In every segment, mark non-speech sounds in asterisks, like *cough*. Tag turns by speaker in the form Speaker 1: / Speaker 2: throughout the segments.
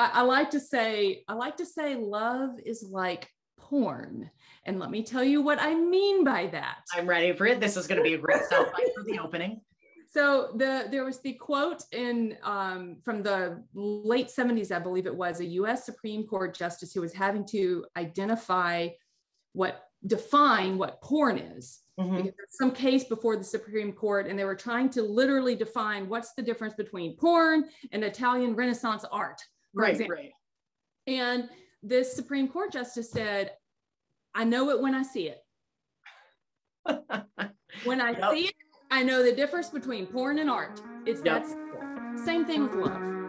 Speaker 1: I, I like to say, I like to say love is like porn. And let me tell you what I mean by that.
Speaker 2: I'm ready for it. This is going to be a great soundbite for the opening. *laughs*
Speaker 1: So the there was the quote in um, from the late 70s, I believe it was, a U.S. Supreme Court justice who was having to identify what define what porn is. Mm-hmm. some case before the Supreme Court, and they were trying to literally define what's the difference between porn and Italian Renaissance art.
Speaker 2: Right, example. right.
Speaker 1: And this Supreme Court justice said, I know it when I see it. *laughs* when I yep. see it, I know the difference between porn and art. It's yep. that simple. Same thing with love.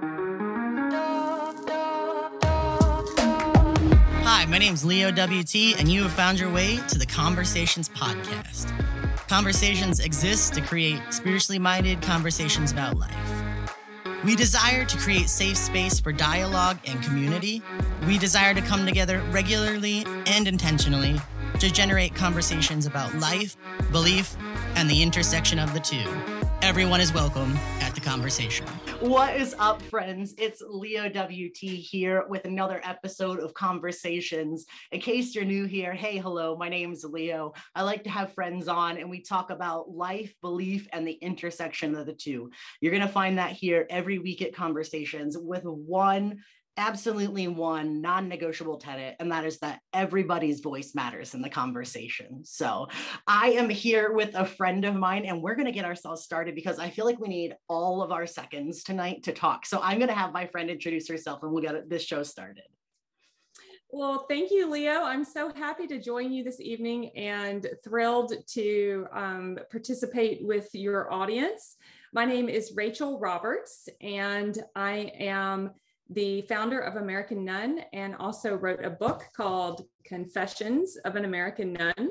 Speaker 3: Hi, my name's Leo WT, and you have found your way to the Conversations Podcast. Conversations exist to create spiritually minded conversations about life. We desire to create safe space for dialogue and community. We desire to come together regularly and intentionally to generate conversations about life, belief, and the intersection of the two. Everyone is welcome at the conversation.
Speaker 2: What is up, friends? It's Leo WT here with another episode of Conversations. In case you're new here, hey, hello, my name is Leo. I like to have friends on and we talk about life, belief, and the intersection of the two. You're going to find that here every week at Conversations with one absolutely one non negotiable tenet, and that is that everybody's voice matters in the conversation. So I am here with a friend of mine, and we're going to get ourselves started because I feel like we need all of our seconds tonight to talk. So I'm going to have my friend introduce herself and we'll get this show started.
Speaker 1: Well, thank you, Leo. I'm so happy to join you this evening and thrilled to um, participate with your audience. My name is Rachel Roberts, and I am the founder of American Nun and also wrote a book called Confessions of an American Nun.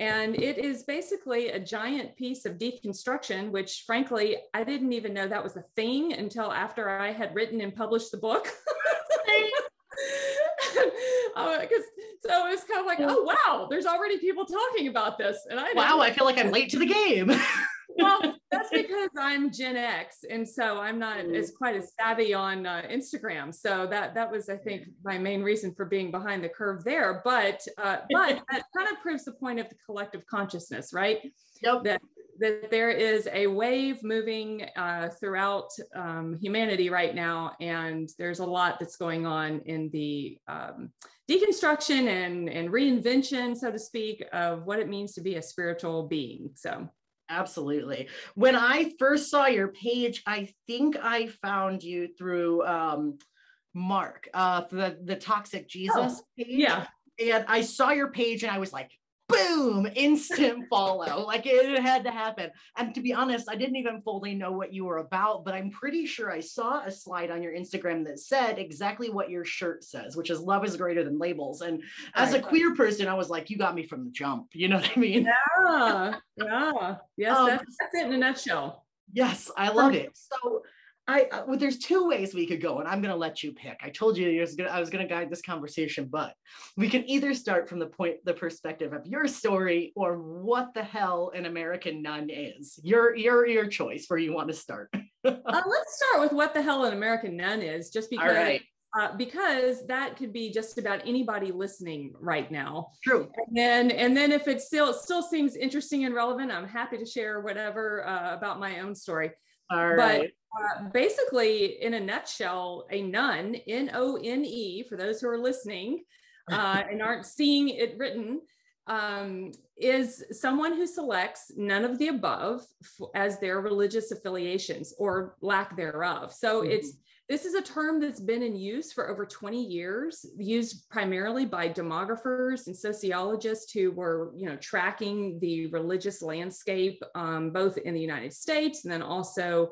Speaker 1: And it is basically a giant piece of deconstruction, which frankly, I didn't even know that was a thing until after I had written and published the book. *laughs* *laughs* Oh, because so it was kind of like, oh wow, there's already people talking about this, and I
Speaker 2: wow, I feel like I'm late to the game. *laughs*
Speaker 1: well, that's because I'm Gen X, and so I'm not mm. as quite as savvy on uh, Instagram. So that that was, I think, my main reason for being behind the curve there. But uh, but *laughs* that kind of proves the point of the collective consciousness, right?
Speaker 2: Yep.
Speaker 1: That that there is a wave moving uh, throughout um, humanity right now, and there's a lot that's going on in the um, deconstruction and and reinvention, so to speak, of what it means to be a spiritual being. So.
Speaker 2: Absolutely. When I first saw your page, I think I found you through um, Mark, uh, the the Toxic Jesus oh,
Speaker 1: page. Yeah.
Speaker 2: And I saw your page and I was like, boom, instant follow. Like it had to happen. And to be honest, I didn't even fully know what you were about, but I'm pretty sure I saw a slide on your Instagram that said exactly what your shirt says, which is love is greater than labels. And as right. a queer person, I was like, you got me from the jump. You know what I mean?
Speaker 1: Yeah. Yeah. Yes, um, that's, that's it in a nutshell.
Speaker 2: Yes, I love it. So I uh, well, there's two ways we could go, and I'm going to let you pick. I told you I was going I was going to guide this conversation, but we can either start from the point, the perspective of your story, or what the hell an American nun is. Your your your choice where you want to start. *laughs*
Speaker 1: uh, let's start with what the hell an American nun is, just because. Right. Uh, because that could be just about anybody listening right now.
Speaker 2: True.
Speaker 1: And then, and then if it still still seems interesting and relevant, I'm happy to share whatever uh, about my own story.
Speaker 2: All right.
Speaker 1: Uh, basically, in a nutshell, a nun, N O N E, for those who are listening uh, *laughs* and aren't seeing it written, um, is someone who selects none of the above f- as their religious affiliations or lack thereof. So mm-hmm. it's this is a term that's been in use for over 20 years, used primarily by demographers and sociologists who were, you know, tracking the religious landscape, um, both in the United States and then also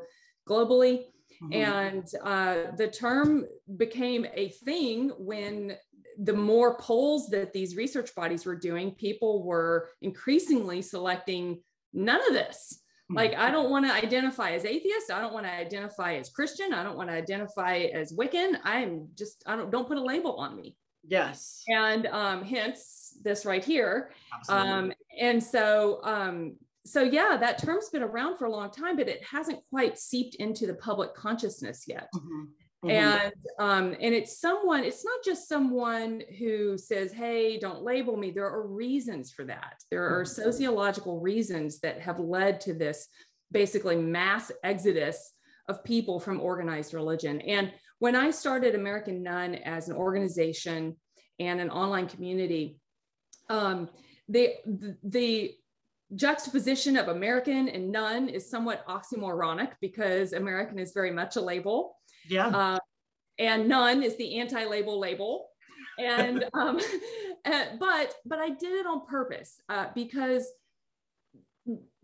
Speaker 1: globally. Mm-hmm. And uh, the term became a thing when the more polls that these research bodies were doing, people were increasingly selecting none of this. Hmm. Like, I don't want to identify as atheist. I don't want to identify as Christian. I don't want to identify as Wiccan. I'm just, I don't, don't put a label on me.
Speaker 2: Yes.
Speaker 1: And um, hence this right here. Um, and so um, so yeah that term's been around for a long time but it hasn't quite seeped into the public consciousness yet mm-hmm. Mm-hmm. And um, and it's someone, it's not just someone who says, hey, don't label me. There are reasons for that. There are mm-hmm. sociological reasons that have led to this basically mass exodus of people from organized religion. And when I started American Nun as an organization and an online community, um, the, the juxtaposition of American and none is somewhat oxymoronic because American is very much a label.
Speaker 2: Yeah. Uh,
Speaker 1: and none is the anti-label label. And *laughs* um, uh, but but I did it on purpose uh, because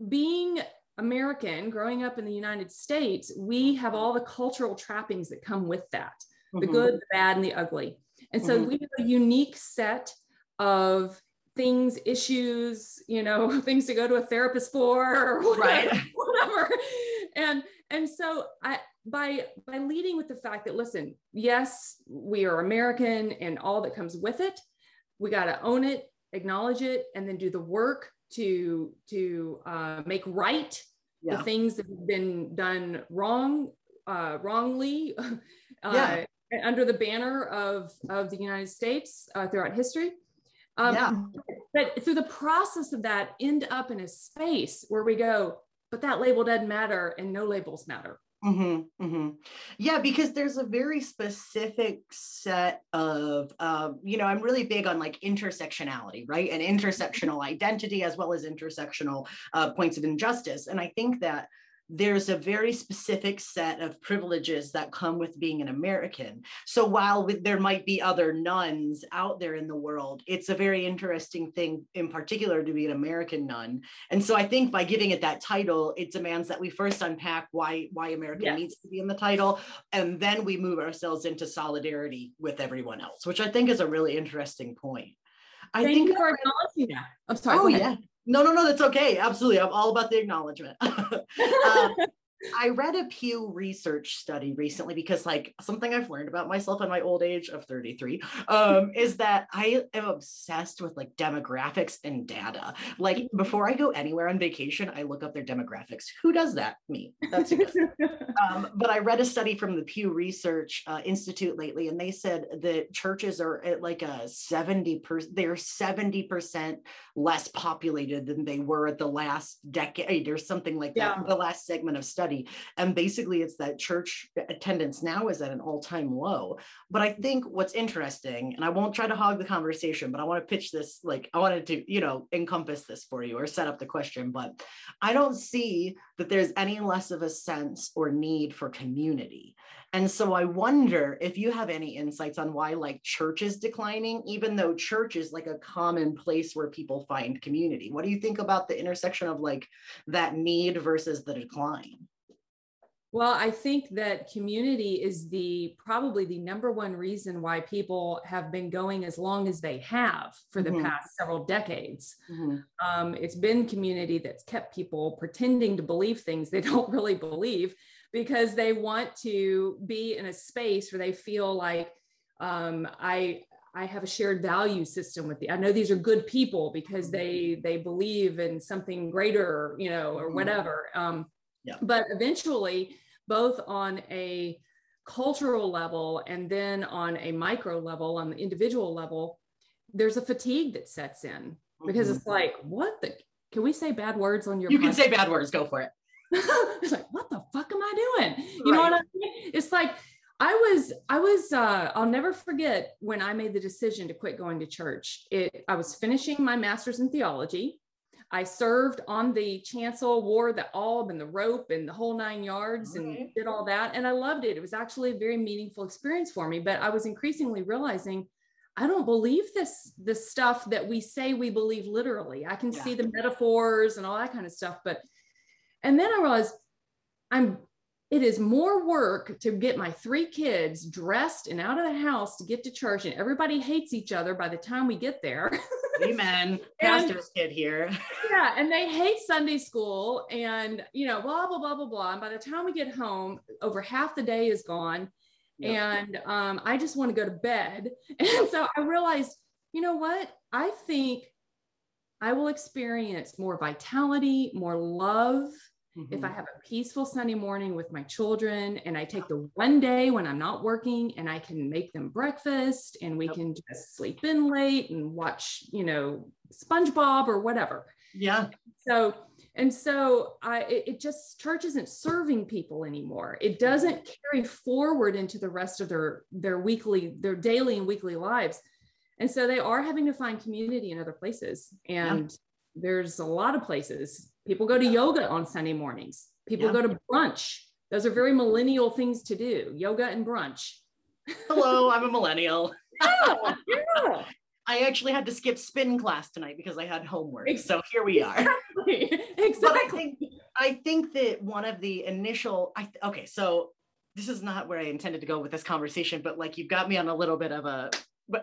Speaker 1: being American, growing up in the United States, we have all the cultural trappings that come with that the mm-hmm. good, the bad, and the ugly. And so mm-hmm. we have a unique set of things, issues, you know, *laughs* things to go to a therapist for or *laughs* whatever. Right. whatever. And and so I by by leading with the fact that listen, yes, we are American and all that comes with it. We got to own it, acknowledge it, and then do the work to to uh, make right yeah. the things that have been done wrong, uh, wrongly, *laughs* uh, yeah. under the banner of of the United States uh, throughout history. Um, yeah. But through the process of that, end up in a space where we go, but that label doesn't matter, and no labels matter.
Speaker 2: Mm-hmm, mm-hmm. Yeah, because there's a very specific set of, uh, you know, I'm really big on like intersectionality, right? And intersectional identity as well as intersectional uh, points of injustice. And I think that there's a very specific set of privileges that come with being an American. So while there might be other nuns out there in the world, it's a very interesting thing in particular to be an American nun. And so I think by giving it that title, it demands that we first unpack why why American yes. needs to be in the title, and then we move ourselves into solidarity with everyone else, which I think is a really interesting point.
Speaker 1: I Thank think you for acknowledging that. I'm sorry.
Speaker 2: Oh yeah. No, no, no, that's okay. Absolutely. I'm all about the acknowledgement. *laughs* um, *laughs* I read a Pew Research study recently because, like, something I've learned about myself in my old age of 33 um, *laughs* is that I am obsessed with like demographics and data. Like, before I go anywhere on vacation, I look up their demographics. Who does that? Me. That's who does *laughs* um, but I read a study from the Pew Research uh, Institute lately, and they said that churches are at like a 70 percent, they're 70% less populated than they were at the last decade or something like that, yeah. the last segment of study study. And basically, it's that church attendance now is at an all time low. But I think what's interesting, and I won't try to hog the conversation, but I want to pitch this like I wanted to, you know, encompass this for you or set up the question. But I don't see that there's any less of a sense or need for community. And so I wonder if you have any insights on why like church is declining, even though church is like a common place where people find community. What do you think about the intersection of like that need versus the decline?
Speaker 1: Well, I think that community is the probably the number one reason why people have been going as long as they have for the mm-hmm. past several decades. Mm-hmm. Um, it's been community that's kept people pretending to believe things they *laughs* don't really believe because they want to be in a space where they feel like um, I I have a shared value system with the. I know these are good people because mm-hmm. they they believe in something greater, you know, or mm-hmm. whatever. Um, yeah. But eventually, both on a cultural level and then on a micro level, on the individual level, there's a fatigue that sets in because mm-hmm. it's like, what the? Can we say bad words on your?
Speaker 2: You podcast? can say bad words. Go for it. *laughs*
Speaker 1: it's like, what the fuck am I doing? You right. know what I mean? It's like I was, I was, uh, I'll never forget when I made the decision to quit going to church. It, I was finishing my master's in theology. I served on the chancel, wore the alb and the rope and the whole nine yards okay. and did all that. And I loved it. It was actually a very meaningful experience for me. But I was increasingly realizing I don't believe this, this stuff that we say we believe literally. I can yeah. see the metaphors and all that kind of stuff. But and then I realized I'm it is more work to get my three kids dressed and out of the house to get to church and everybody hates each other by the time we get there. *laughs*
Speaker 2: Amen. Pastor's kid here. *laughs*
Speaker 1: Yeah and they hate sunday school and you know blah blah blah blah blah and by the time we get home over half the day is gone yep. and um, i just want to go to bed. *laughs* And so i realized you know what? I think i will experience more vitality more love mm-hmm. if I have a peaceful Sunday morning with my children and I take the one day when I'm not working and I can make them breakfast and we yep. can just sleep in late and watch, you know, SpongeBob or whatever.
Speaker 2: Yeah.
Speaker 1: So, and so I, it, it just church isn't serving people anymore. It doesn't carry forward into the rest of their their weekly, their daily and weekly lives. And so they are having to find community in other places. And yeah. There's a lot of places. People go to yoga on Sunday mornings. People yeah. go to brunch. Those are very millennial things to do, yoga and brunch.
Speaker 2: Hello, *laughs* I'm a millennial. yeah, yeah. *laughs* I actually had to skip spin class tonight because I had homework. So here we are.
Speaker 1: Exactly. exactly. *laughs* But I
Speaker 2: think, I think that one of the initial, I, okay, so this is not where I intended to go with this conversation, but like you've got me on a little bit of a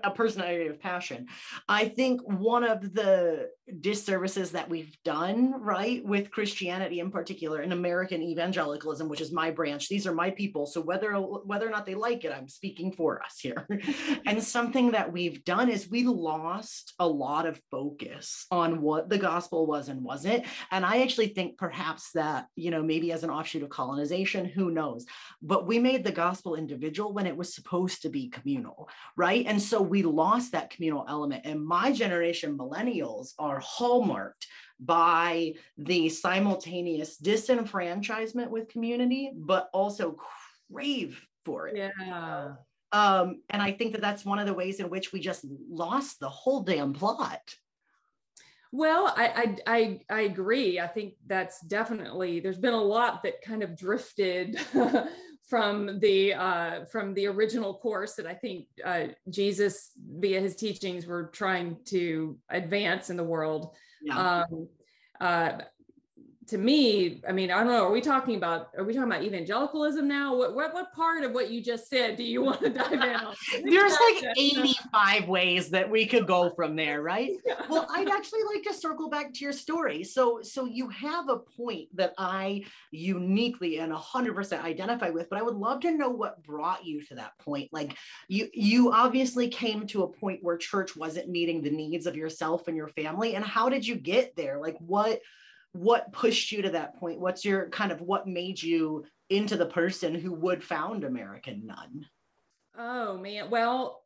Speaker 2: a personal area of passion. I think one of the disservices that we've done, right, with Christianity in particular, in American evangelicalism, which is my branch, these are my people. So whether whether or not they like it, I'm speaking for us here. *laughs* and something that we've done is we lost a lot of focus on what the gospel was and wasn't. And I actually think perhaps that, you know, maybe as an offshoot of colonization, who knows? But we made the gospel individual when it was supposed to be communal, right? And so we lost that communal element. And my generation, millennials, are hallmarked by the simultaneous disenfranchisement with community, but also crave for it.
Speaker 1: Yeah.
Speaker 2: Um, and I think that that's one of the ways in which we just lost the whole damn plot.
Speaker 1: Well, I, I, I I agree. I think that's definitely there's been a lot that kind of drifted *laughs* from the uh, from the original course that I think uh, Jesus via his teachings were trying to advance in the world. Yeah. Um, uh, to me, I mean, I don't know. Are we talking about are we talking about evangelicalism now? What what, what part of what you just said do you *laughs* want to dive in on?
Speaker 2: There's like *laughs* 85 ways that we could go from there, right? *laughs* Yeah. Well, I'd actually like to circle back to your story. So so you have a point that I uniquely and 100% identify with, but I would love to know what brought you to that point. Like you you obviously came to a point where church wasn't meeting the needs of yourself and your family and how did you get there? Like what what pushed you to that point? What's your kind of what made you into the person who would found American Nun?
Speaker 1: Oh man, well,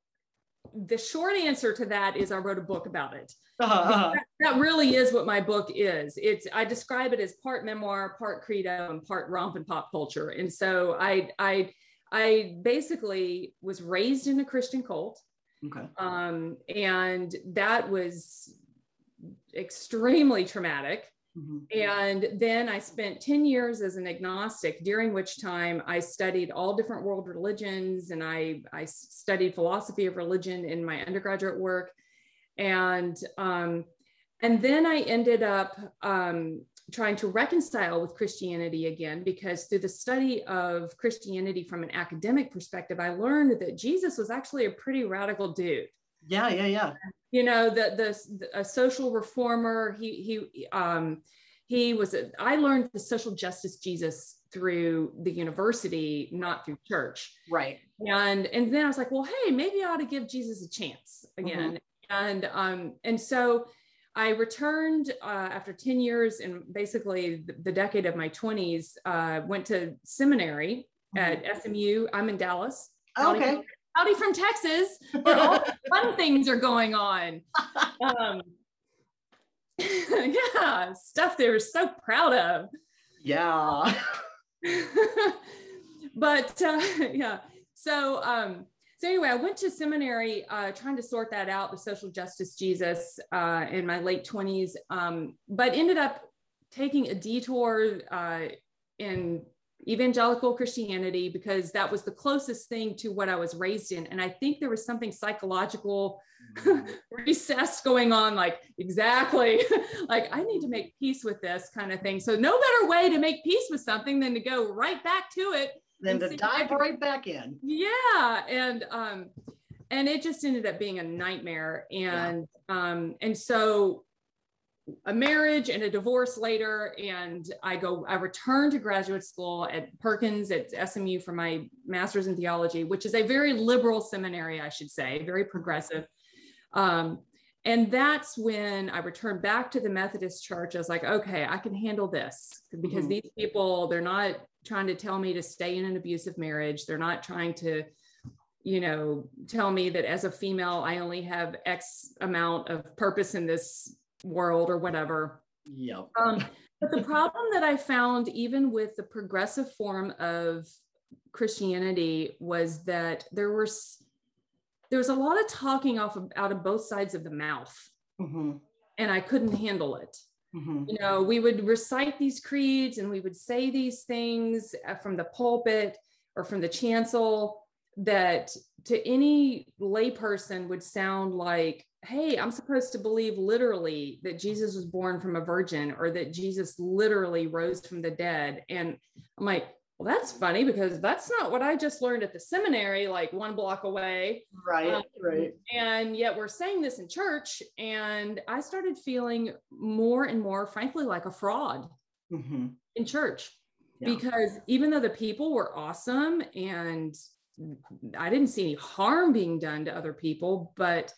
Speaker 1: the short answer to that is I wrote a book about it.
Speaker 2: Uh-huh.
Speaker 1: That, that, really is what my book is. It's I describe it as part memoir, part credo, and part romp and pop culture. And so I I I basically was raised in a Christian cult.
Speaker 2: Okay.
Speaker 1: Um, and that was extremely traumatic. Mm-hmm. And then I spent 10 years as an agnostic, during which time I studied all different world religions and I, I studied philosophy of religion in my undergraduate work. And, um, and then I ended up um, trying to reconcile with Christianity again, because through the study of Christianity from an academic perspective, I learned that Jesus was actually a pretty radical dude.
Speaker 2: Yeah, yeah, yeah
Speaker 1: you know the the a social reformer he he um he was a, i learned the social justice jesus through the university not through church
Speaker 2: right
Speaker 1: and and then i was like well hey maybe i ought to give jesus a chance again mm-hmm. and um and so I returned uh, after 10 years and basically the, the decade of my 20s, uh, went to seminary mm-hmm. at SMU. I'm in Dallas.
Speaker 2: okay
Speaker 1: howdy from Texas, where all *laughs* fun things are going on. Um, *laughs* yeah, stuff they were so proud of.
Speaker 2: Yeah. *laughs*
Speaker 1: but uh, yeah, so um, so anyway, I went to seminary uh, trying to sort that out, the social justice Jesus, uh, in my late twenties, um, but ended up taking a detour uh, in evangelical Christianity because that was the closest thing to what I was raised in. And I think there was something psychological mm-hmm. *laughs* recessed going on, like, exactly, *laughs* like, I need to make peace with this kind of thing. So, no better way to make peace with something than to go right back to it.
Speaker 2: Then to dive right back in.
Speaker 1: Yeah. And, um, and it just ended up being a nightmare. And, yeah. um, and so a marriage and a divorce later and i go i return to graduate school at perkins at smu for my master's in theology which is a very liberal seminary i should say very progressive um, and that's when I returned back to the Methodist church. I was like, okay, I can handle this because mm-hmm. these people, they're not trying to tell me to stay in an abusive marriage. They're not trying to, you know, tell me that as a female, I only have X amount of purpose in this world or whatever.
Speaker 2: Yep.
Speaker 1: Um, but the problem that I found, even with the progressive form of Christianity, was that there was there was a lot of talking off of, out of both sides of the mouth, mm-hmm. and I couldn't handle it. Mm-hmm. You know, we would recite these creeds and we would say these things uh, from the pulpit or from the chancel that to any layperson would sound like, hey, I'm supposed to believe literally that Jesus was born from a virgin or that Jesus literally rose from the dead. And I'm like, well, that's funny because that's not what I just learned at the seminary, like one block away.
Speaker 2: Right, um, right.
Speaker 1: And yet we're saying this in church. And I started feeling more and more, frankly, like a fraud mm-hmm. in church yeah. because even though the people were awesome and I didn't see any harm being done to other people, but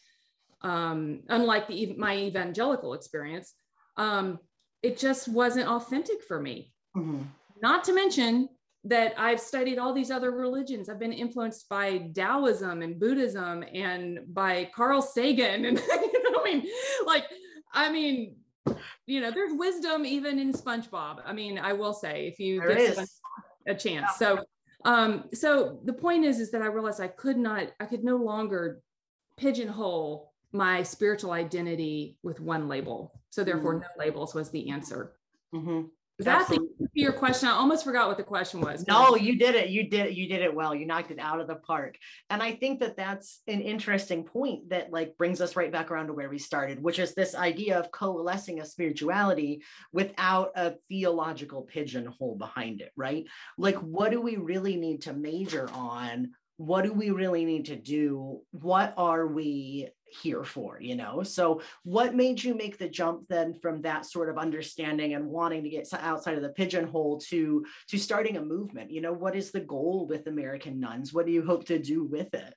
Speaker 1: um, unlike the my evangelical experience, um, it just wasn't authentic for me. Mm-hmm. Not to mention that I've studied all these other religions. I've been influenced by Taoism and Buddhism and by Carl Sagan. And *laughs* you know, I mean, like, I mean, you know, there's wisdom even in SpongeBob. I mean, I will say if you there get a chance. Yeah. So um, so the point is, is that I realized I could not, I could no longer pigeonhole my spiritual identity with one label. So therefore, mm-hmm. no labels was the answer. Mm-hmm. That's your question. I almost forgot what the question was.
Speaker 2: No, you did it. You did. You did it well. You knocked it out of the park. And I think that that's an interesting point that like brings us right back around to where we started, which is this idea of coalescing a spirituality without a theological pigeonhole behind it, right? Like, what do we really need to major on? What do we really need to do? What are we here for you know? So what made you make the jump then from that sort of understanding and wanting to get outside of the pigeonhole to to starting a movement? You know what is the goal with american nuns? What do you hope to do with it?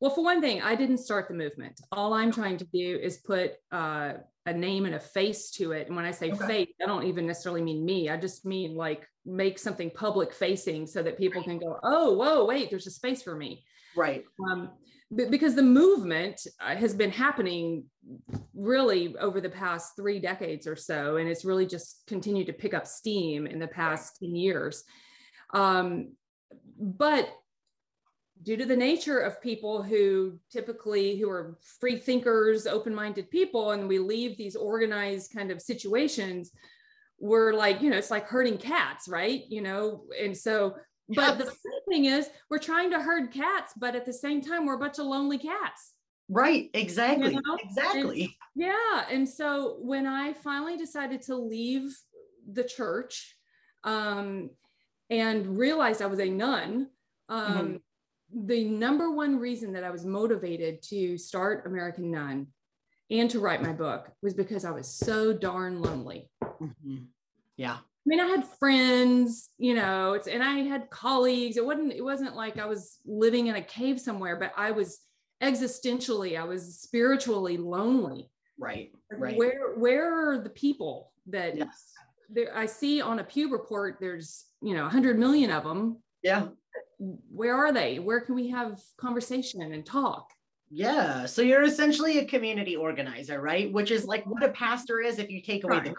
Speaker 1: Well for one thing i didn't start the movement. All i'm trying to do is put uh, a name and a face to it. And when i say okay. face i don't even necessarily mean me. I just mean like make something public facing so that people can go oh whoa wait there's a space for me.
Speaker 2: Right.
Speaker 1: Um, because the movement uh, has been happening really over the past three decades or so and it's really just continued to pick up steam in the past 10 years. Um, but due to the nature of people who typically who are free thinkers open-minded people and we leave these organized kind of situations we're like you know it's like herding cats right? You know and so but the thing is, we're trying to herd cats, but at the same time, we're a bunch of lonely cats.
Speaker 2: Right, exactly. You know? Exactly.
Speaker 1: And, yeah. And so when I finally decided to leave the church um, and realized I was a nun, um, mm-hmm. the number one reason that I was motivated to start American Nun and to write my book was because I was so darn lonely.
Speaker 2: Mm-hmm. Yeah.
Speaker 1: I mean, I had friends, you know, it's, and I had colleagues. It wasn't, it wasn't like I was living in a cave somewhere, but I was existentially, I was spiritually lonely.
Speaker 2: Right. Right.
Speaker 1: Where, where are the people that yes. there, I see on a Pew report? There's, you know, a hundred million of them.
Speaker 2: Yeah.
Speaker 1: Where are they? Where can we have conversation and talk?
Speaker 2: Yeah. So you're essentially a community organizer, right? Which is like what a pastor is if you take away right.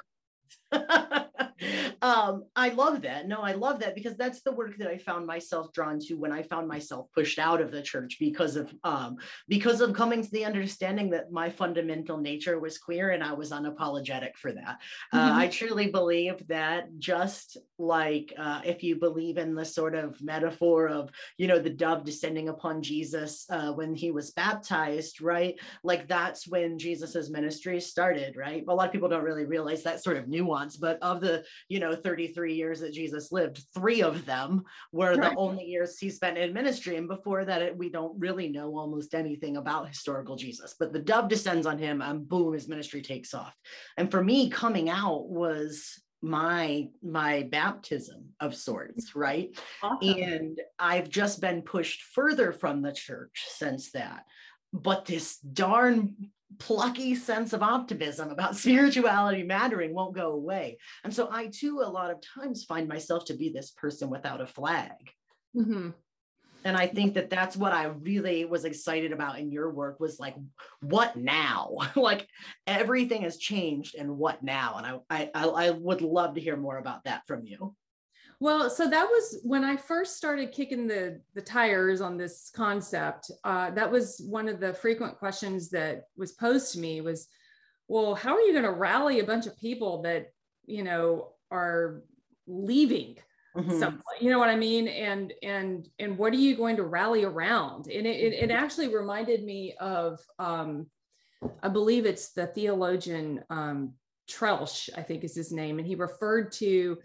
Speaker 2: the *laughs* *laughs* um, I love that. No, I love that because that's the work that I found myself drawn to when I found myself pushed out of the church because of um, because of coming to the understanding that my fundamental nature was queer and I was unapologetic for that. Uh, mm-hmm. Uh, I truly believe that just like uh, if you believe in the sort of metaphor of you know the dove descending upon Jesus uh, when he was baptized, right? Like that's when Jesus's ministry started, right? A lot of people don't really realize that sort of nuance, but of the you know 33 years that jesus lived three of them were right. the only years he spent in ministry and before that it, we don't really know almost anything about historical jesus but the dove descends on him and boom his ministry takes off and for me coming out was my my baptism of sorts right awesome. and i've just been pushed further from the church since that but this darn plucky sense of optimism about *laughs* spirituality mattering won't go away. And so I too, a lot of times find myself to be this person without a flag. Mm-hmm. And I think that that's what I really was excited about in your work was like, what now? *laughs* like everything has changed and what now? And I, I, I would love to hear more about that from you.
Speaker 1: Well, so that was when I first started kicking the the tires on this concept. Uh, that was one of the frequent questions that was posed to me was, well, how are you going to rally a bunch of people that you know are leaving? Mm-hmm. Some, you know what I mean? And and and what are you going to rally around? And it, it, it actually reminded me of, um, I believe it's the theologian um, Troeltsch, I think is his name, and he referred to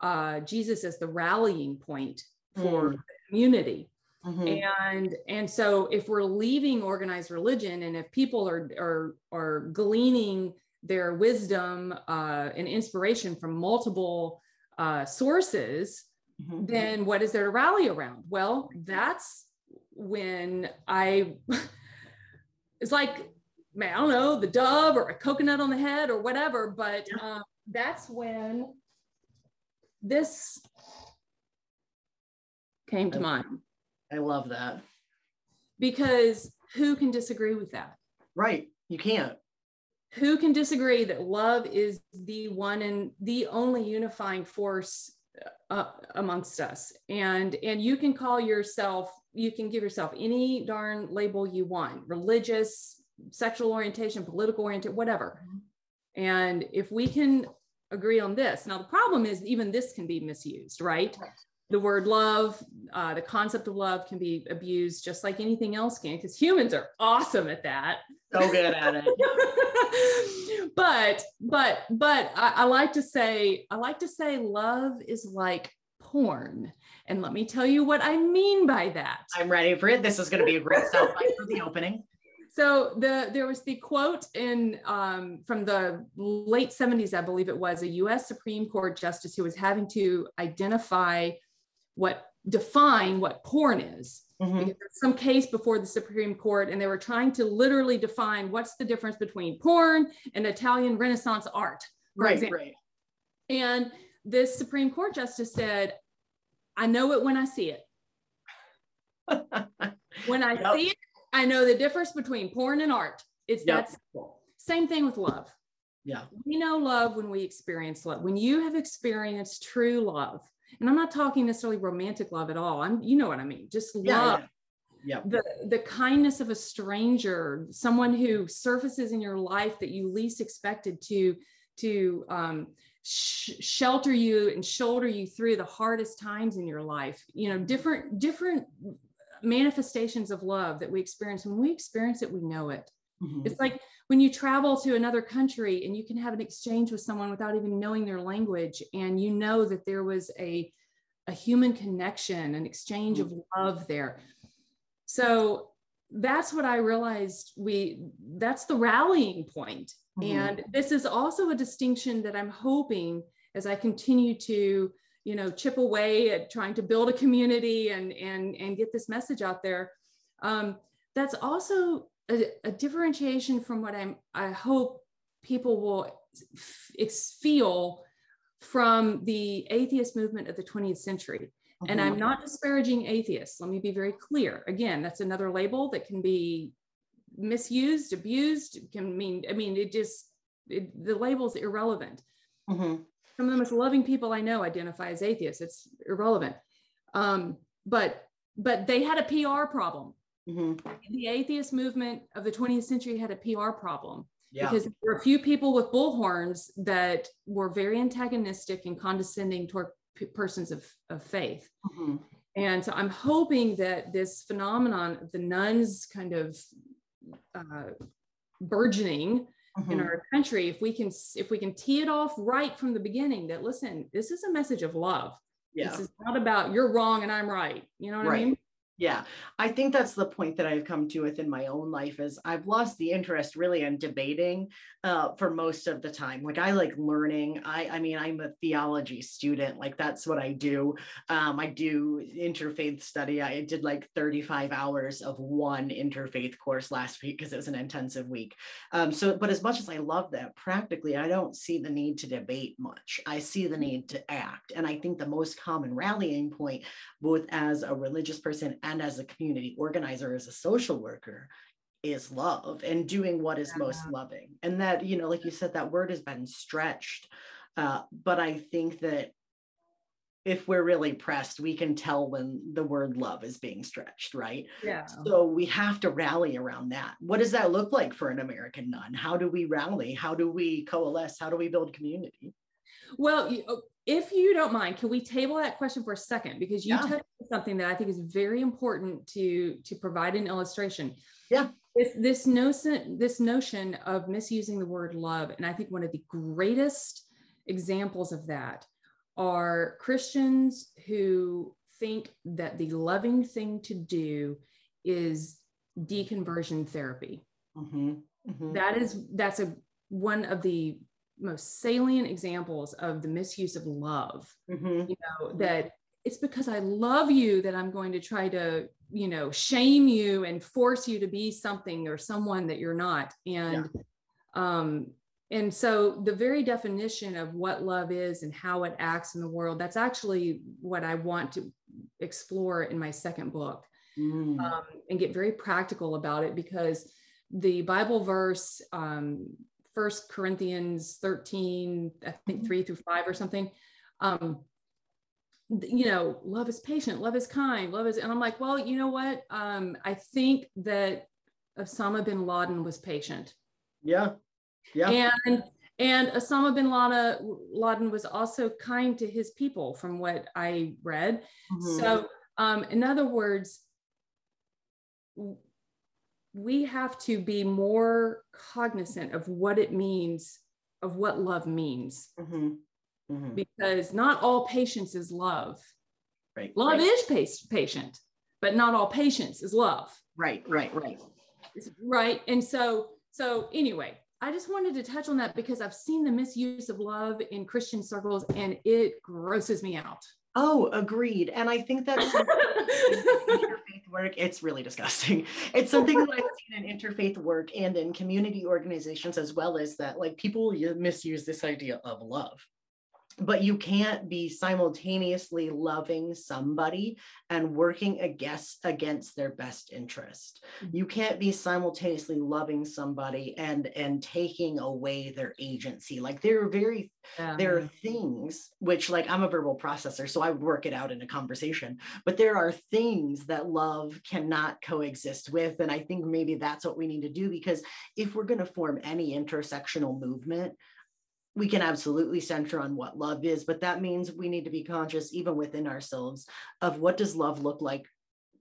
Speaker 1: uh, Jesus as the rallying point for mm. community. Mm-hmm. And and so if we're leaving organized religion and if people are are are gleaning their wisdom uh, and inspiration from multiple uh, sources, mm-hmm. then what is there to rally around? Well, that's when I *laughs* it's like man, I don't know, the dove or a coconut on the head or whatever, but um, that's when this came to mind.
Speaker 2: I love that.
Speaker 1: Because who can disagree with that?
Speaker 2: Right. You can't.
Speaker 1: Who can disagree that love is the one and the only unifying force uh, amongst us? And and you can call yourself, you can give yourself any darn label you want, religious, sexual orientation, political orientation, whatever. Mm-hmm. And if we can agree on this. Now, the problem is even this can be misused, right? right. The word love, uh, the concept of love can be abused just like anything else can, because humans are awesome at that.
Speaker 2: So good at
Speaker 1: it. *laughs* but, but, but I, I like to say, I like to say love is like porn. And let me tell you what I mean by that.
Speaker 2: I'm ready for it. This is going to be a great soundbite for the opening.
Speaker 1: So the there was the quote in um, from the late 70s, I believe it was, a U.S. Supreme Court justice who was having to identify what define what porn is. Mm-hmm. Some case before the Supreme Court, and they were trying to literally define what's the difference between porn and Italian Renaissance art,
Speaker 2: right, example. Right.
Speaker 1: And this Supreme Court justice said, "I know it when I see it." *laughs* when I yep. see it, I know the difference between porn and art. It's yep. that simple. Same thing with love.
Speaker 2: Yeah.
Speaker 1: We know love when we experience love. When you have experienced true love, and I'm not talking necessarily romantic love at all. I'm, you know what I mean? Just love. Yeah,
Speaker 2: yeah.
Speaker 1: The, the kindness of a stranger, someone who surfaces in your life that you least expected to, to um, sh- shelter you and shoulder you through the hardest times in your life. You know, different, different manifestations of love that we experience when we experience it we know it mm-hmm. it's like when you travel to another country and you can have an exchange with someone without even knowing their language and you know that there was a a human connection an exchange mm-hmm. of love there so that's what i realized we that's the rallying point. Mm-hmm. and this is also a distinction that i'm hoping as i continue to you know chip away at trying to build a community and and and get this message out there. Um, that's also a, a, differentiation from what i'm i hope people will feel from the atheist movement of the 20th century. Mm-hmm. and i'm mm-hmm. not disparaging atheists. Let me be very clear. Again that's another label that can be misused abused can mean i mean it just it, the label's irrelevant. Mm-hmm some of the most loving people I know identify as atheists. It's irrelevant. Um, but but they had a PR problem. Mm-hmm. The atheist movement of the 20th century had a PR problem yeah. because there were a few people with bullhorns that were very antagonistic and condescending toward p- persons of, of faith. Mm-hmm. And so I'm hoping that this phenomenon of the nuns kind of uh, burgeoning mm-hmm. in our country if we can if we can tee it off right from the beginning that listen this is a message of love yeah. this is not about you're wrong and i'm right you know what right. i mean
Speaker 2: Yeah, I think that's the point that I've come to within my own life is I've lost the interest really in debating uh, for most of the time. Like I like learning. I I mean I'm a theology student. Like that's what I do. Um, I do interfaith study. I did like 35 hours of one interfaith course last week because it was an intensive week. Um, so, but as much as I love that, practically I don't see the need to debate much. I see the need to act, and I think the most common rallying point, both as a religious person and as a community organizer, as a social worker, is love and doing what is yeah. most loving. And that, you know, like you said, that word has been stretched. Uh, but I think that if we're really pressed, we can tell when the word love is being stretched, right?
Speaker 1: Yeah.
Speaker 2: So we have to rally around that. What does that look like for an American nun? How do we rally? How do we coalesce? How do we build community?
Speaker 1: Well, if you don't mind, can we table that question for a second? Because you yeah. touched on something that I think is very important to to provide an illustration.
Speaker 2: Yeah.
Speaker 1: This this notion this notion of misusing the word love, and I think one of the greatest examples of that are Christians who think that the loving thing to do is deconversion therapy. Mm-hmm. Mm-hmm. That is that's a one of the most salient examples of the misuse of love mm-hmm. you know that it's because i love you that i'm going to try to you know shame you and force you to be something or someone that you're not and yeah. um and so the very definition of what love is and how it acts in the world that's actually what i want to explore in my second book mm. um, and get very practical about it because the bible verse um, First Corinthians 13, I think mm-hmm. three through five or something. Um, you know, love is patient, love is kind, love is, and I'm like, well, you know what? Um, I think that Osama bin Laden was patient.
Speaker 2: Yeah.
Speaker 1: Yeah. And and Osama bin Laden, Laden was also kind to his people, from what I read. Mm-hmm. So, um, in other words, we have to be more cognizant of what it means, of what love means. Mm-hmm. Mm-hmm. Because not all patience is love.
Speaker 2: Right.
Speaker 1: Love
Speaker 2: right.
Speaker 1: is patient, but not all patience is love.
Speaker 2: Right, right, right.
Speaker 1: Right. And so, so anyway, I just wanted to touch on that because I've seen the misuse of love in Christian circles and it grosses me out.
Speaker 2: Oh, agreed. And I think that's *laughs* work, it's really disgusting. *laughs* It's something that I've seen in interfaith work and in community organizations as well as that like people misuse this idea of love but you can't be simultaneously loving somebody and working against against their best interest mm-hmm. you can't be simultaneously loving somebody and and taking away their agency like there are very yeah. there are things which like i'm a verbal processor so i would work it out in a conversation but there are things that love cannot coexist with and i think maybe that's what we need to do because if we're going to form any intersectional movement we can absolutely center on what love is, but that means we need to be conscious, even within ourselves, of what does love look like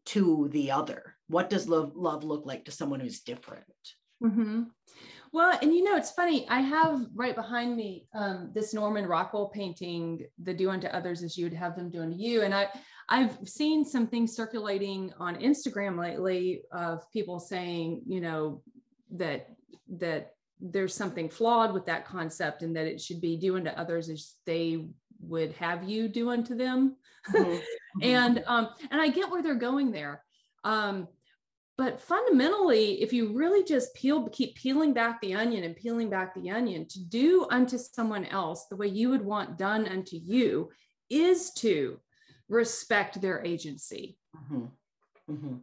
Speaker 2: to the other? What does love, love look like to someone who's different?
Speaker 1: Mm-hmm. Well, and you know, it's funny. I have right behind me um, this Norman Rockwell painting, "The Do Unto Others as You'd Have Them Do Unto You," and I, I've seen some things circulating on Instagram lately of people saying, you know, that that there's something flawed with that concept and that it should be do unto others as they would have you do unto them mm-hmm. *laughs* and um and i get where they're going there um but fundamentally if you really just peel keep peeling back the onion and peeling back the onion to do unto someone else the way you would want done unto you is to respect their agency mm-hmm. Mm-hmm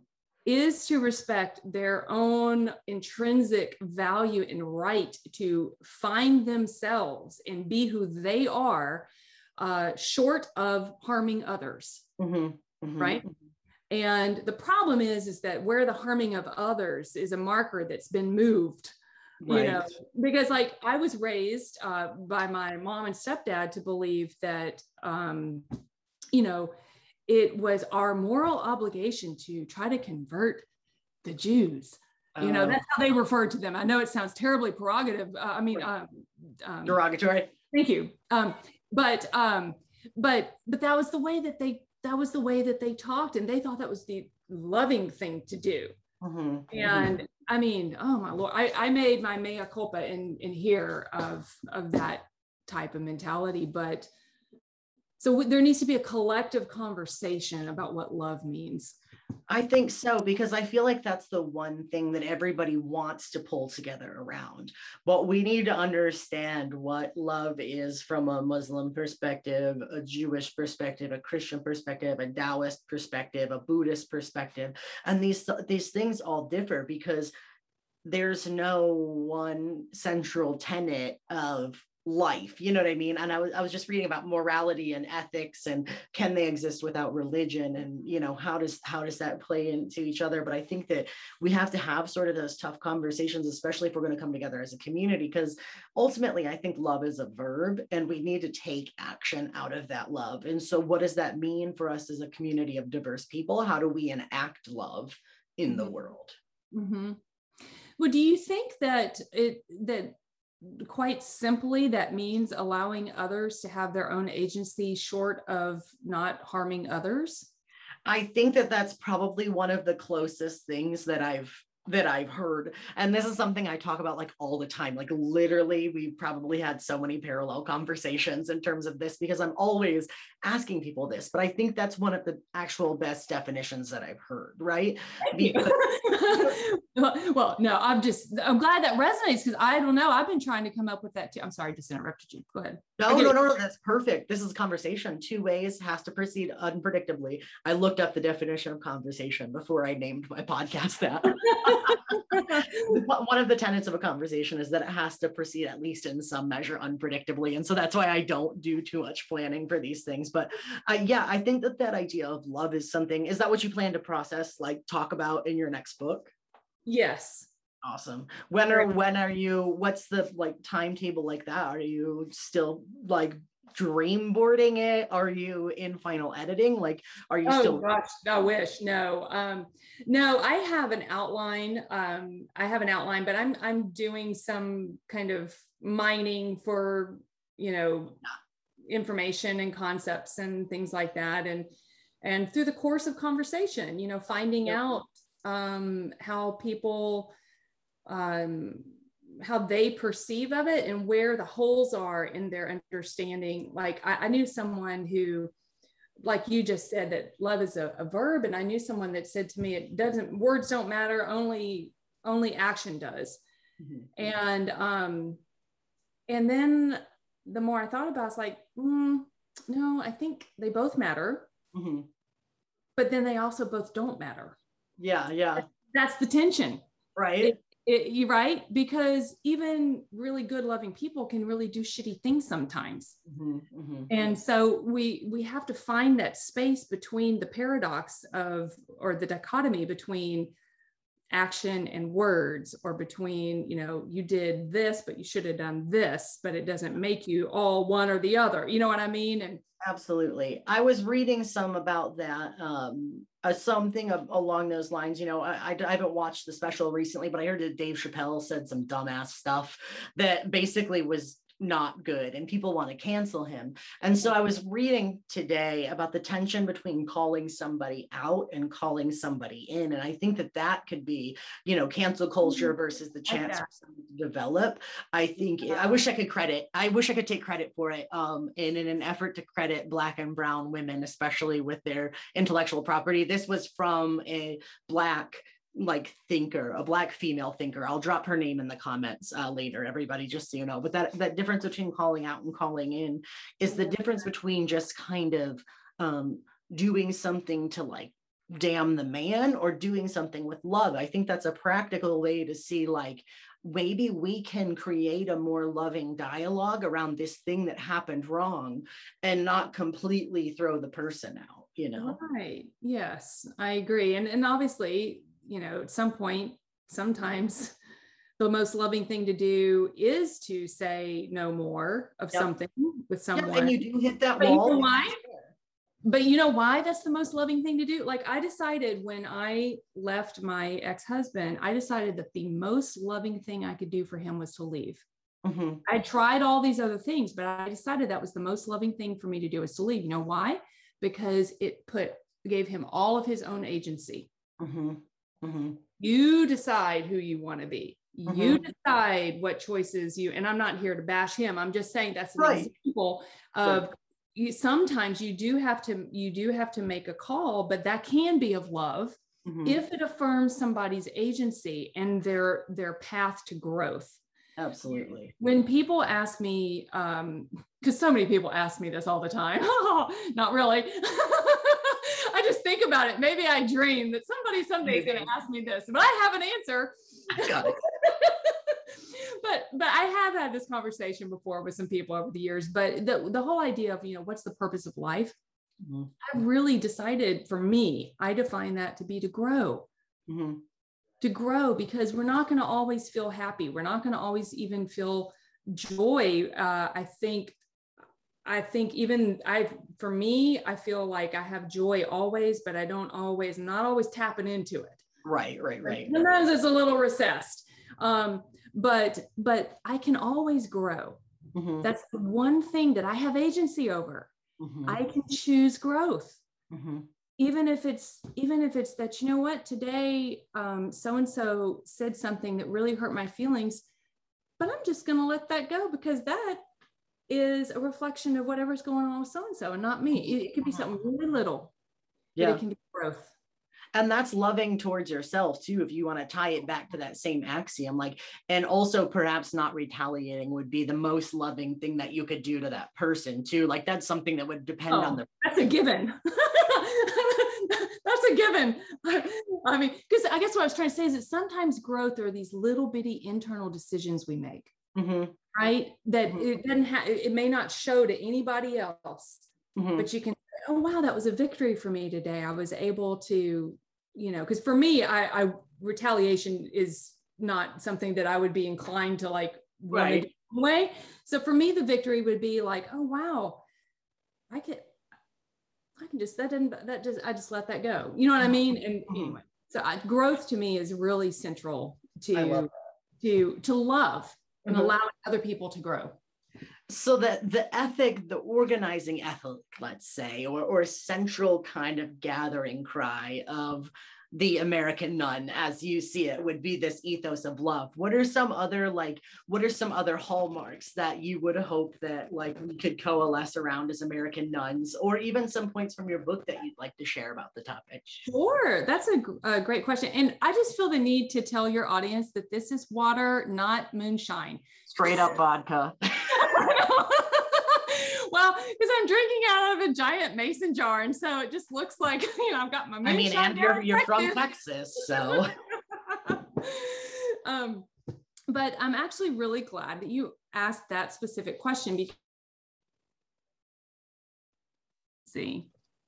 Speaker 1: is to respect their own intrinsic value and right to find themselves and be who they are, uh, short of harming others. Mm-hmm. Mm-hmm. Right. And the problem is, is that where the harming of others is a marker that's been moved. Right. You know, because like I was raised uh, by my mom and stepdad to believe that, um, you know, it was our moral obligation to try to convert the Jews. You know, that's how they referred to them. I know it sounds terribly prerogative. Uh, I mean, um,
Speaker 2: um, derogatory.
Speaker 1: Thank you. Um, but um, but but that was the way that they that was the way that they talked, and they thought that was the loving thing to do.
Speaker 2: Mm-hmm.
Speaker 1: And I mean, oh my lord, I, I made my mea culpa in in here of of that type of mentality, but so there needs to be a collective conversation about what love means.
Speaker 2: I think so because I feel like that's the one thing that everybody wants to pull together around. But we need to understand what love is from a Muslim perspective, a Jewish perspective, a Christian perspective, a Taoist perspective, a Buddhist perspective. And these these things all differ because there's no one central tenet of life you know what i mean? And I was, I was just reading about morality and ethics and can they exist without religion? And you know how does how does that play into each other? But i think that we have to have sort of those tough conversations especially if we're going to come together as a community because ultimately i think love is a verb and we need to take action out of that love. And so what does that mean for us as a community of diverse people? How do we enact love in the mm-hmm. world?
Speaker 1: Mm-hmm. well do you think that it that quite simply, that means allowing others to have their own agency short of not harming others.
Speaker 2: I think that that's probably one of the closest things that I've that I've heard. And this is something I talk about like all the time. Like literally, we've probably had so many parallel conversations in terms of this because I'm always asking people this. But I think that's one of the actual best definitions that I've heard, right? Because- *laughs*
Speaker 1: well, no, I'm just I'm glad that resonates because I don't know. I've been trying to come up with that too. I'm sorry, just interrupted you. Go ahead.
Speaker 2: No, no, no, no, that's perfect. This is conversation. Two ways has to proceed unpredictably. I looked up the definition of conversation before I named my podcast that. *laughs* *laughs* One of the tenets of a conversation is that it has to proceed at least in some measure unpredictably. And so that's why I don't do too much planning for these things. But uh, yeah, I think that that idea of love is something, is that what you plan to process, like talk about in your next book?
Speaker 1: Yes.
Speaker 2: Awesome. When are when are you what's the like timetable like that? Are you still like dream boarding it? Are you in final editing? Like, are you
Speaker 1: oh,
Speaker 2: still?
Speaker 1: Gosh, I wish. No, um, no. I have an outline. Um, I have an outline, but I'm I'm doing some kind of mining for you know information and concepts and things like that, and and through the course of conversation, you know, finding yep. out um, how people um, how they perceive of it and where the holes are in their understanding. Like I, I knew someone who, like you just said, that love is a, a, verb, and I knew someone that said to me, "It doesn't. Words don't matter. Only only action does." Mm-hmm. And um, and then the more I thought about, it, it's like, mm, no, I think they both matter. Mm-hmm. But then they also both don't matter.
Speaker 2: Yeah, yeah.
Speaker 1: That's the tension.
Speaker 2: Right.
Speaker 1: It, you right? Because even really good loving people can really do shitty things sometimes. Mm-hmm, mm-hmm. and so we we have to find that space between the paradox of or the dichotomy between action and words or between you know you did this but you should have done this but it doesn't make you all one or the other. You know what i mean? And
Speaker 2: absolutely. I was reading some about that um uh, something of, along those lines you know I, I, I haven't watched the special recently but i heard that dave chappelle said some dumbass stuff that basically was not good and people want to cancel him. And so I was reading today about the tension between calling somebody out and calling somebody in. And I think that that could be, you know, cancel culture mm-hmm. versus the chance for something to develop. I think I wish I could credit, I wish I could take credit for it um, in, in an effort to credit Black and Brown women, especially with their intellectual property. This was from a Black like thinker, a black female thinker. I'll drop her name in the comments uh, later, everybody, just so you know. But that that difference between calling out and calling in is the difference between just kind of um, doing something to like damn the man or doing something with love. I think that's a practical way to see like maybe we can create a more loving dialogue around this thing that happened wrong and not completely throw the person out you know
Speaker 1: right yes i agree and and obviously you know, at some point, sometimes *laughs* the most loving thing to do is to say no more of yep. something with someone. Yep,
Speaker 2: and you do hit that but wall.
Speaker 1: You know why? But you know why that's the most loving thing to do? Like I decided when I left my ex-husband, I decided that the most loving thing I could do for him was to leave. Mm-hmm. I tried all these other things, but I decided that was the most loving thing for me to do is to leave. You know why? Because it put gave him all of his own agency Mm-hmm. Mm-hmm. You decide who you want to be. Mm-hmm. You decide what choices you, and I'm not here to bash him. I'm just saying that's an right. example of sure. you sometimes you do have to you do have to make a call, but that can be of love mm-hmm. if it affirms somebody's agency and their their path to growth.
Speaker 2: Absolutely.
Speaker 1: When people ask me, um, because so many people ask me this all the time. *laughs* not really. *laughs* Think about it. Maybe I dream that somebody someday is going to ask me this, but I have an answer. Got it. *laughs* but but I have had this conversation before with some people over the years. But the the whole idea of you know what's the purpose of life? Mm-hmm. I've really decided for me, I define that to be to grow. Mm-hmm. To grow because we're not going to always feel happy. We're not going to always even feel joy. Uh, I think I think even I, for me, I feel like I have joy always, but I don't always, not always tapping into it.
Speaker 2: Right, right, right.
Speaker 1: Sometimes it's a little recessed. Um, but, but I can always grow. Mm-hmm. That's the one thing that I have agency over. Mm-hmm. I can choose growth. Mm-hmm. Even if it's, even if it's that, you know what, today, um, so-and-so said something that really hurt my feelings, but I'm just going to let that go because that is a reflection of whatever's going on with so and so and not me. It, it could be uh-huh. something really little. Yeah. It can be growth.
Speaker 2: And that's loving towards yourself too, if you want to tie it back to that same axiom. Like, and also perhaps not retaliating would be the most loving thing that you could do to that person too. Like, that's something that would depend oh, on the.
Speaker 1: That's a given. *laughs* that's a given. *laughs* I mean, because I guess what I was trying to say is that sometimes growth are these little bitty internal decisions we make. Mm-hmm right? That mm-hmm. it doesn't have, it may not show to anybody else, mm-hmm. but you can, oh, wow, that was a victory for me today. I was able to, you know, because for me, I, I, retaliation is not something that I would be inclined to like right way. So for me, the victory would be like, oh, wow, I can, I can just, that didn't, that just, I just let that go. You know what I mean? And mm-hmm. anyway, so I, growth to me is really central to, to, to love and mm-hmm. allowing other people to grow
Speaker 2: so that the ethic the organizing ethic let's say or, or central kind of gathering cry of the American None as you see it would be this ethos of love. What are some other like what are some other hallmarks that you would hope that like we could coalesce around as American Nones or even some points from your book that you'd like to share about the topic?
Speaker 1: Sure. That's a, a great question. And I just feel the need to tell your audience that this is water, not moonshine.
Speaker 2: Straight up vodka. *laughs* *laughs*
Speaker 1: because I'm drinking out of a giant mason jar, and so it just looks like *laughs* you know I've got my.
Speaker 2: I mean, and you're you're from Texas, so. *laughs*
Speaker 1: um, but I'm actually really glad that you asked that specific question because see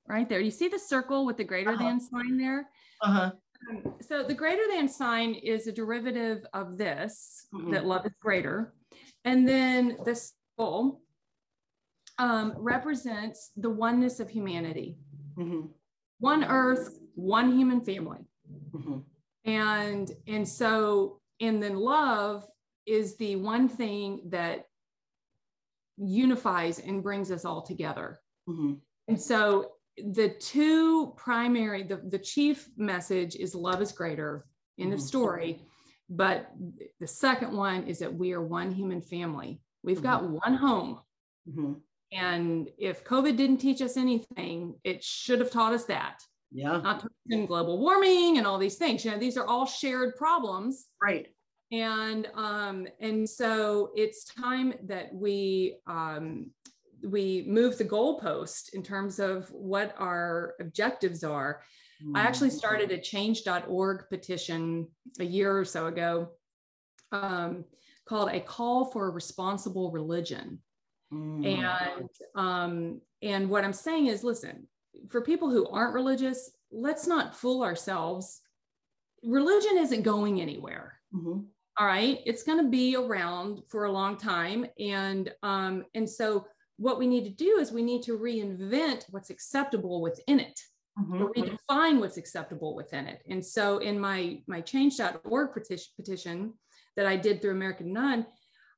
Speaker 1: right there you see the circle with the greater uh-huh. than sign there uh-huh um, so the greater than sign is a derivative of this mm-hmm. that love is greater and then the soul um, represents the oneness of humanity. Mm-hmm. One earth, one human family. Mm-hmm. And, and so, and then love is the one thing that unifies and brings us all together. Mm-hmm. And so the two primary, the, the chief message is love is greater in the mm-hmm. story. But the second one is that we are one human family. We've got mm-hmm. one home. Mm-hmm. And if COVID didn't teach us anything, it should have taught us that.
Speaker 2: Yeah.
Speaker 1: Not to global warming and all these things. You know, these are all shared problems.
Speaker 2: Right.
Speaker 1: And um, and so it's time that we um, we move the goalpost in terms of what our objectives are. Mm. I actually mm-hmm. started a change.org petition a year or so ago um, called a call for a responsible religion. Mm. And um, and what I'm saying is, listen, for people who aren't religious, let's not fool ourselves. Religion isn't going anywhere. Mm-hmm. All right, it's going to be around for a long time, and um, and so what we need to do is we need to reinvent what's acceptable within it. Mm-hmm. Or redefine what's acceptable within it. And so in my my change.org petition, petition that I did through American None,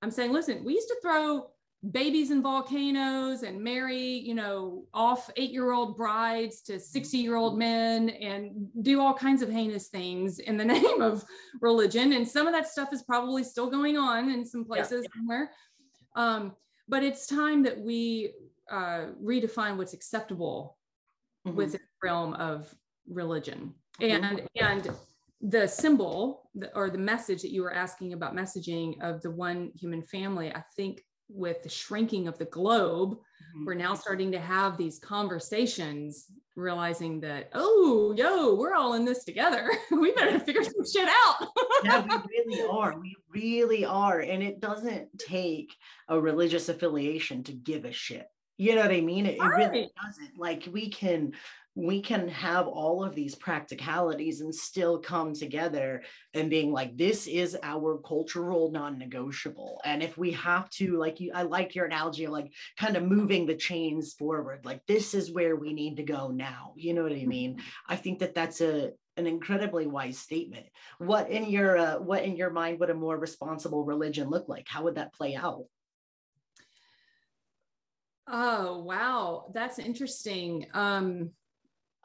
Speaker 1: I'm saying, listen, we used to throw babies in volcanoes and marry, you know, off eight year old brides to 60 year old men and do all kinds of heinous things in the *laughs* name of religion. And some of that stuff is probably still going on in some places yeah. somewhere. Um, but it's time that we uh, redefine what's acceptable mm-hmm. within the realm of religion. Mm-hmm. And, and the symbol or the message that you were asking about messaging of the one human family, I think with the shrinking of the globe, mm-hmm. we're now starting to have these conversations, realizing that, oh, yo, we're all in this together. *laughs* we better figure some shit out. *laughs*
Speaker 2: yeah, we really are. We really are. And it doesn't take a religious affiliation to give a shit. You know what I mean? It, right. it really doesn't. Like we can we can have all of these practicalities and still come together and being like this is our cultural non-negotiable. And if we have to like you i like your analogy of like kind of moving the chains forward like this is where we need to go now. You know what i mean? I think that that's a an incredibly wise statement. What in your uh, what in your mind would a more responsible religion look like? How would that play out?
Speaker 1: Oh wow. That's interesting. Um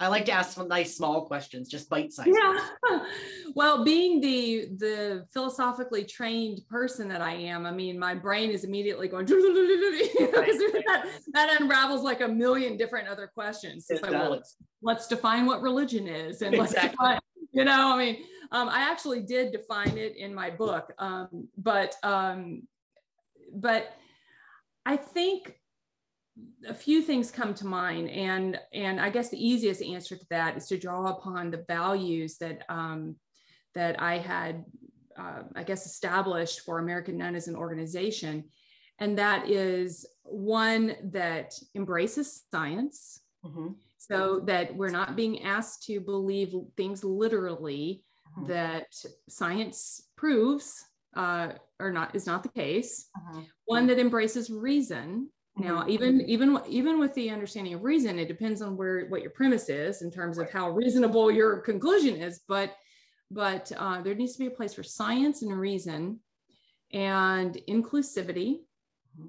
Speaker 2: I like to ask some nice small questions, just bite sized.
Speaker 1: Yeah. *laughs* well, being the the philosophically trained person that I am, I mean, my brain is immediately going *laughs* that, that unravels like a million different other questions. It's like, well, let's, let's define what religion is, and exactly. let's define, you know, I mean, um, I actually did define it in my book, um, but um, but I think a few things come to mind and and i guess the easiest answer to that is to draw upon the values that um, that i had uh, i guess established for american none as an organization and that is one that embraces science mm-hmm. so that we're not being asked to believe things literally mm-hmm. that science proves uh, or not is not the case mm-hmm. one that embraces reason now, mm-hmm. even even even with the understanding of reason, it depends on where what your premise is in terms of how reasonable your conclusion is. But but uh, there needs to be a place for science and reason, and inclusivity, mm-hmm.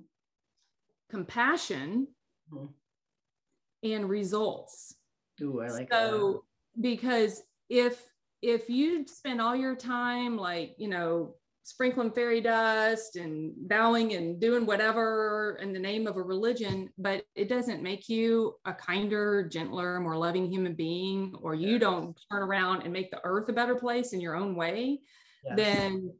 Speaker 1: compassion, mm-hmm. and results.
Speaker 2: Ooh, I like
Speaker 1: so that. because if if you spend all your time like you know sprinkling fairy dust and bowing and doing whatever in the name of a religion, but it doesn't make you a kinder, gentler, more loving human being, or you yes. don't turn around and make the earth a better place in your own way, yes. then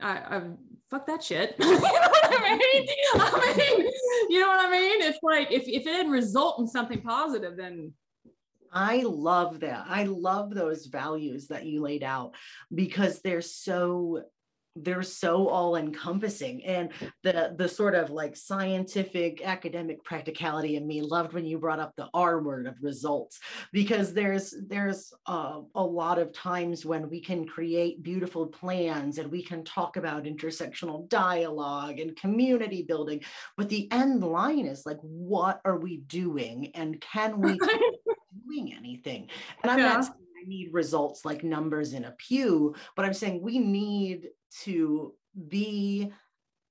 Speaker 1: I, I fuck that shit. *laughs* you know what I *laughs* mean? I mean, you know what I mean? It's like if, if it didn't result in something positive, then
Speaker 2: I love that. I love those values that you laid out because they're so they're so all encompassing and the the sort of like scientific academic practicality in me loved when you brought up the r word of results because there's there's uh, a lot of times when we can create beautiful plans and we can talk about intersectional dialogue and community building but the end line is like what are we doing and can we *laughs* doing anything. And I'm yeah. not saying I need results like numbers in a pew, but I'm saying we need to be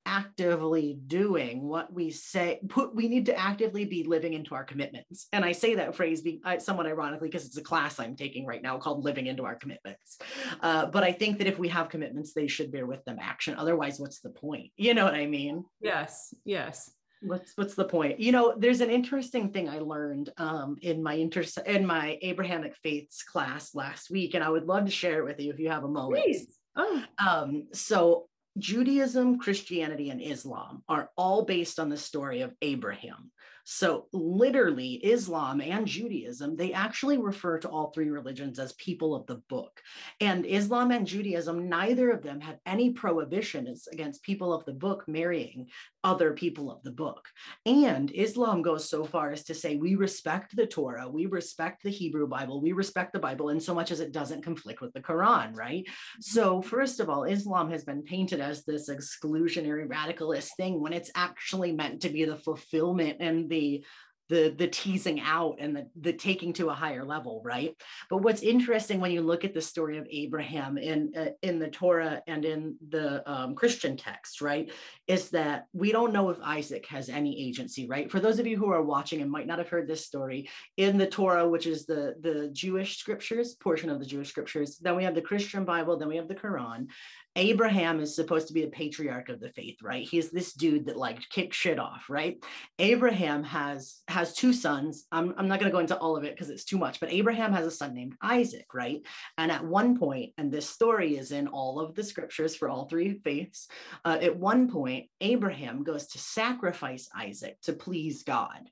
Speaker 2: actively doing what we say put we need to actively be living into our commitments. And i say that phrase be, I, somewhat ironically because it's a class i'm taking right now called living into our commitments. Uh, but i think that if we have commitments they should bear with them action. Otherwise what's the point? You know what i mean?
Speaker 1: Yes yes
Speaker 2: what's what's the point you know there's an interesting thing i learned um, in my inter in my abrahamic faiths class last week and i would love to share it with you if you have a moment Please. Oh. Um, so judaism christianity and islam are all based on the story of abraham so, literally, Islam and Judaism, they actually refer to all three religions as people of the book. And Islam and Judaism, neither of them have any prohibitions against people of the book marrying other people of the book. And Islam goes so far as to say we respect the Torah, we respect the Hebrew Bible, we respect the Bible in so much as it doesn't conflict with the Quran, right? So, first of all, Islam has been painted as this exclusionary radicalist thing when it's actually meant to be the fulfillment and the the the teasing out and the the taking to a higher level right? But what's interesting when you look at the story of abraham in uh, in the torah and in the um, christian text right is that we don't know if isaac has any agency right? For those of you who are watching and might not have heard this story in the torah which is the the jewish scriptures portion of the jewish scriptures then we have the christian bible then we have the quran Abraham is supposed to be the patriarch of the faith, right? He's this dude that like kicks shit off, right? Abraham has has two sons. I'm, I'm not going to go into all of it because it's too much, but Abraham has a son named Isaac, right? And at one point, and this story is in all of the scriptures for all three faiths, uh, at one point, Abraham goes to sacrifice Isaac to please God.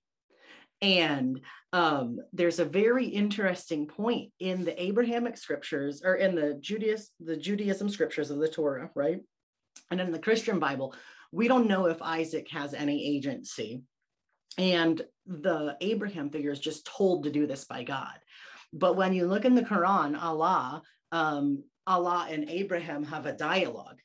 Speaker 2: And um, there's a very interesting point in the Abrahamic scriptures or in the Judaism, the Judaism scriptures of the Torah, right? And in the Christian Bible, we don't know if Isaac has any agency. And the Abraham figure is just told to do this by God. But when you look in the Quran, Allah, um, Allah and Abraham have a dialogue.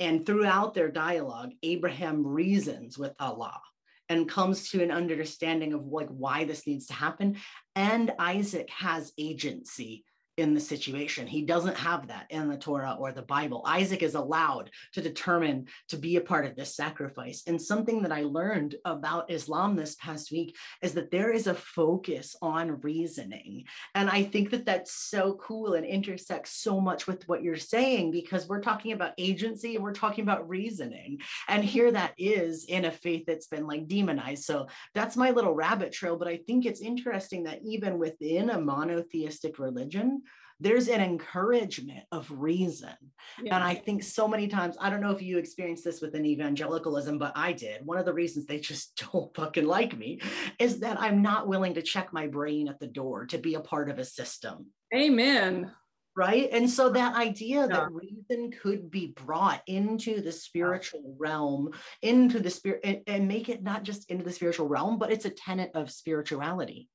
Speaker 2: And throughout their dialogue, Abraham reasons with Allah and comes to an understanding of like why this needs to happen. And isaac has agency in the situation. He doesn't have that in the Torah or the Bible. Isaac is allowed to determine to be a part of this sacrifice. And something that I learned about Islam this past week is that there is a focus on reasoning. And I think that that's so cool and intersects so much with what you're saying because we're talking about agency and we're talking about reasoning. And here that is in a faith that's been like demonized. So that's my little rabbit trail. But I think it's interesting that even within a monotheistic religion, there's an encouragement of reason. Yeah. And I think so many times, I don't know if you experienced this within evangelicalism, but I did. One of the reasons they just *laughs* don't fucking like me is that I'm not willing to check my brain at the door to be a part of a system.
Speaker 1: Amen
Speaker 2: right and so that idea that reason could be brought into the spiritual realm into the spirit and, and, make it not just into the spiritual realm but it's a tenet of spirituality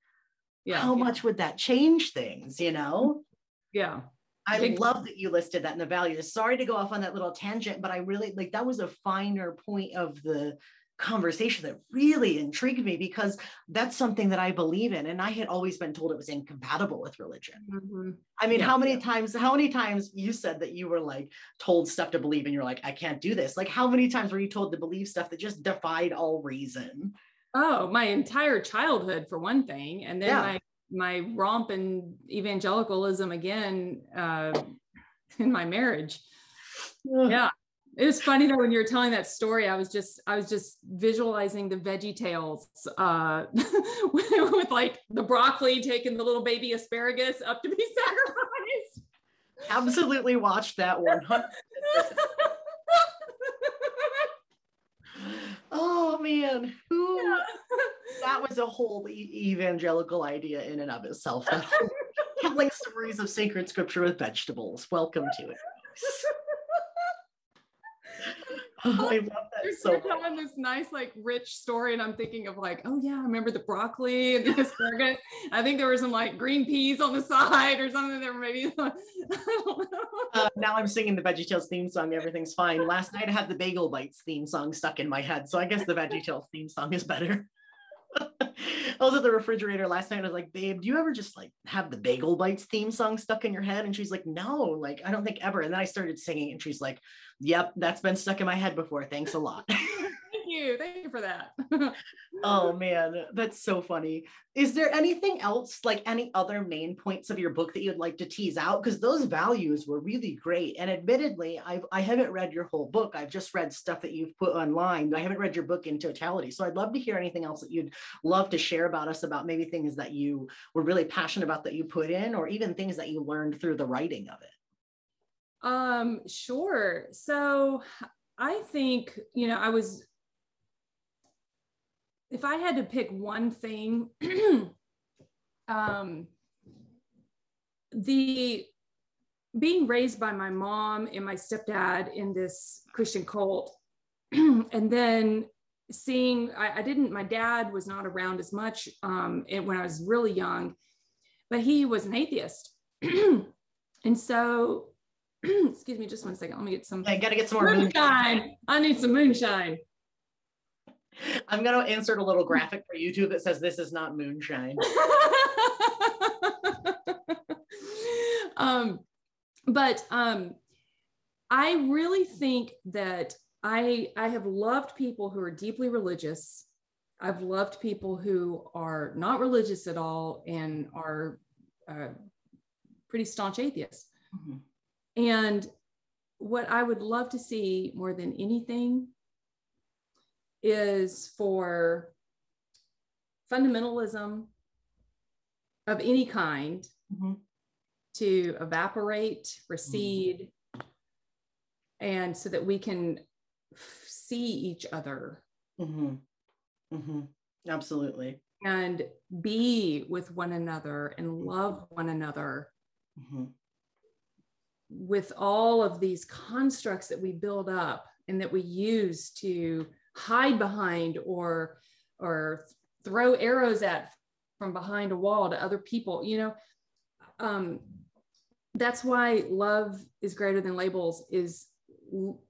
Speaker 2: yeah how yeah. much would that change things you know
Speaker 1: yeah.
Speaker 2: I love that you listed that in the values. Sorry to go off on that little tangent, but I really like that was a finer point of the conversation that really intrigued me because that's something that I believe in. And I had always been told it was incompatible with religion. Mm-hmm. I mean, yeah, how many times, how many times you said that you were like told stuff to believe and you're like, I can't do this. Like, how many times were you told to believe stuff that just defied all reason?
Speaker 1: Oh, my entire childhood, for one thing. And then yeah. my my romp and evangelicalism again uh, in my marriage. Yeah. It was funny though when you were telling that story. I was just I was just visualizing the Veggie Tales uh, with, *laughs* with like the broccoli taking the little baby asparagus up to be *laughs* sacrificed.
Speaker 2: Absolutely watched that one. *laughs* oh man, who yeah. That was a whole e- evangelical idea in and of itself. *laughs* Telling stories of sacred scripture with vegetables. Welcome to it. *laughs*
Speaker 1: I love that You're so telling this nice, like, rich story, and I'm thinking of like, oh yeah, I remember the broccoli and the *laughs* asparagus. I think there were some like green peas on the side or something. There maybe.
Speaker 2: uh, now I'm singing the VeggieTales theme song. Everything's fine. Last night I had the Bagel Bites theme song stuck in my head, so I guess the VeggieTales theme song is better. I was at the refrigerator last night. And I was like, babe, do you ever just like have the Bagel Bites theme song stuck in your head? And she's like, no, like I don't think ever. And then I started singing, and she's like, yep, that's been stuck in my head before. Thanks a lot. *laughs*
Speaker 1: you. Thank you for that. *laughs*
Speaker 2: oh man, that's so funny. Is there anything else, like any other main points of your book that you'd like to tease out? Because those values were really great. And admittedly, I've I haven't read your whole book. I've just read stuff that you've put online. I haven't read your book in totality. So I'd love to hear anything else that you'd love to share about us about maybe things that you were really passionate about that you put in, or even things that you learned through the writing of it.
Speaker 1: Um, sure. So I think, you know, I was if I had to pick one thing, *clears throat* um, the being raised by my mom and my stepdad in this Christian cult, *clears throat* and then seeing, I, I, didn't, my dad was not around as much um, when I was really young, but he was an atheist. *clears throat* and so, excuse me, just one second. Let me get some.
Speaker 2: I gotta get some more
Speaker 1: moonshine. moonshine. I need some moonshine.
Speaker 2: I'm going to insert a little graphic for YouTube that says this is not moonshine. *laughs*
Speaker 1: um, but um, I really think that I I have loved people who are deeply religious. I've loved people who are not religious at all and are uh, pretty staunch atheists. Mm-hmm. And what I would love to see more than anything is for fundamentalism of any kind mm-hmm. to evaporate, recede, mm-hmm. and so that we can f- see each other.
Speaker 2: Mm-hmm. mm-hmm. Absolutely.
Speaker 1: And be with one another and love one another mm-hmm. with all of these constructs that we build up and that we use to hide behind or or throw arrows at from behind a wall to other people you know? Um, that's why love is greater than labels is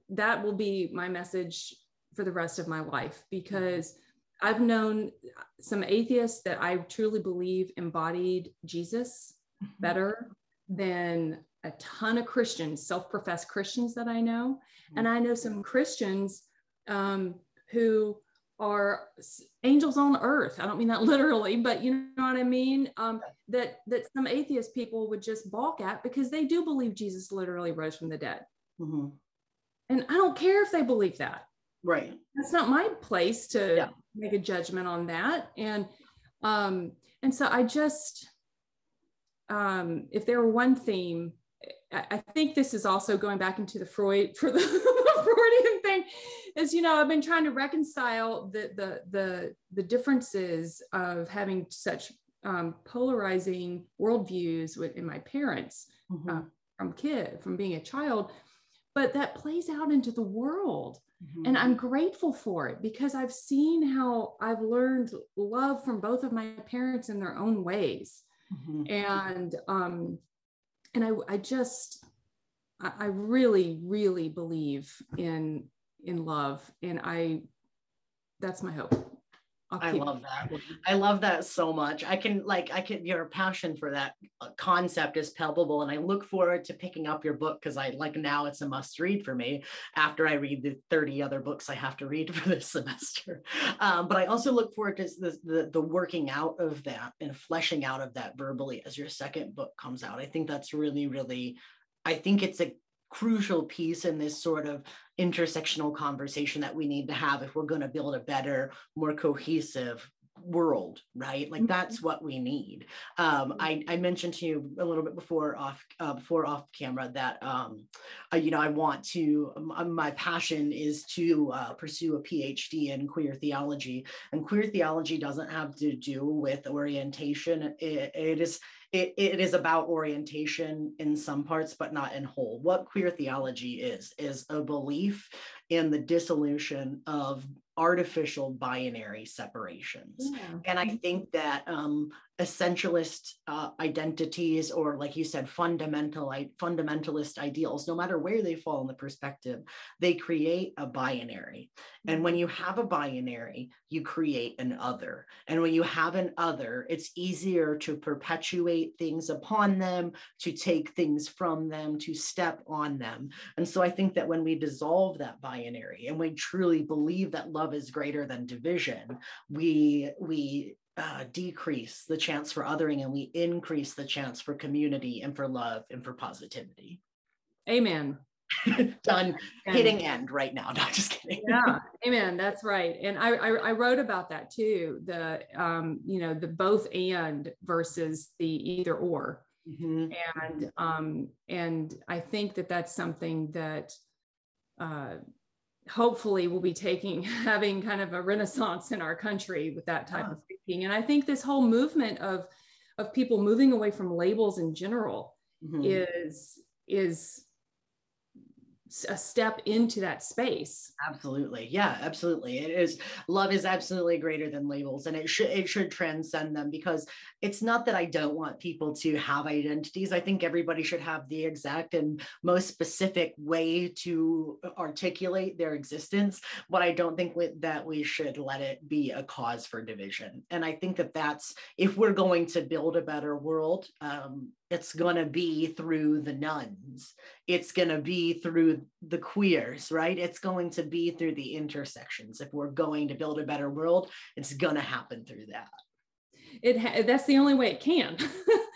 Speaker 1: that will be my message for the rest of my life because i've known some atheists that i truly believe embodied jesus mm-hmm. better than a ton of christians self-professed christians that i know. And i know some christians um, who are angels on earth. I don't mean that *laughs* literally, but you know what I mean. Um, that that some atheist people would just balk at because they do believe Jesus literally rose from the dead, mm-hmm. and I don't care if they believe that.
Speaker 2: Right.
Speaker 1: That's not my place to yeah. make a judgment on that, and um, and so I just, um, if there were one theme, I, I think this is also going back into the Freud for the *laughs* *laughs* Thing is you know i've been trying to reconcile the the the, the differences of having such um, polarizing worldviews with in my parents mm-hmm. uh, from kid from being a child but that plays out into the world mm-hmm. and i'm grateful for it because i've seen how i've learned love from both of my parents in their own ways mm-hmm. and um and i i just I really, really believe in in love and i that's my hope.
Speaker 2: I love that. I love that so much. I can like i can your passion for that uh, concept is palpable and i look forward to picking up your book because i like now it's a must read for me after i read the 30 other books i have to read *laughs* for this semester. Um, but i also look forward to the, the, the working out of that and fleshing out of that verbally as your second book comes out. I think that's really really i think it's a crucial piece in this sort of intersectional conversation that we need to have if we're going to build a better, more cohesive world right? Like that's mm-hmm. what we need. Um i i mentioned to you a little bit before off uh, before off camera that um you know i want to um, my passion is to uh, pursue a phd in queer theology and queer theology doesn't have to do with orientation. It, it is it, it is about orientation in some parts, but not in whole. What queer theology is, is a belief in the dissolution of artificial binary separations. Yeah. And I think that um, essentialist uh, identities or like you said fundamental fundamentalist ideals no matter where they fall in the perspective they create a binary. And when you have a binary you create an other. And when you have an other it's easier to perpetuate things upon them to take things from them to step on them. And so i think that when we dissolve that binary and we truly believe that love is greater than division we we uh, decrease the chance for othering and we increase the chance for community and for love and for positivity.
Speaker 1: Amen. *laughs*
Speaker 2: Done. Hitting end right now. *laughs* Not just kidding.
Speaker 1: Yeah. Amen. That's right. And I, I, I wrote about that too. The um, you know, the both and versus the either or. Mm-hmm. And um, and I think that that's something that uh, hopefully we'll be taking *laughs* having kind of a renaissance in our country with that type of thinking and i think this whole movement of of people moving away from labels in general mm-hmm. is is a step into that space.
Speaker 2: Absolutely. Yeah absolutely. It is love is absolutely greater than labels and it should it should transcend them because it's not that i don't want people to have identities. I think everybody should have the exact and most specific way to articulate their existence but i don't think that we should let it be a cause for division. And i think that that's if we're going to build a better world um, it's going to be through the nones. It's going to be through the queers right? It's going to be through the intersections. If we're going to build a better world it's going to happen through that.
Speaker 1: It ha- that's the only way it can. *laughs*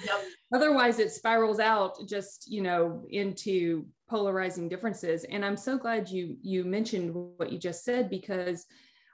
Speaker 1: Yep. otherwise it spirals out just you know into polarizing differences. And i'm so glad you you mentioned what you just said because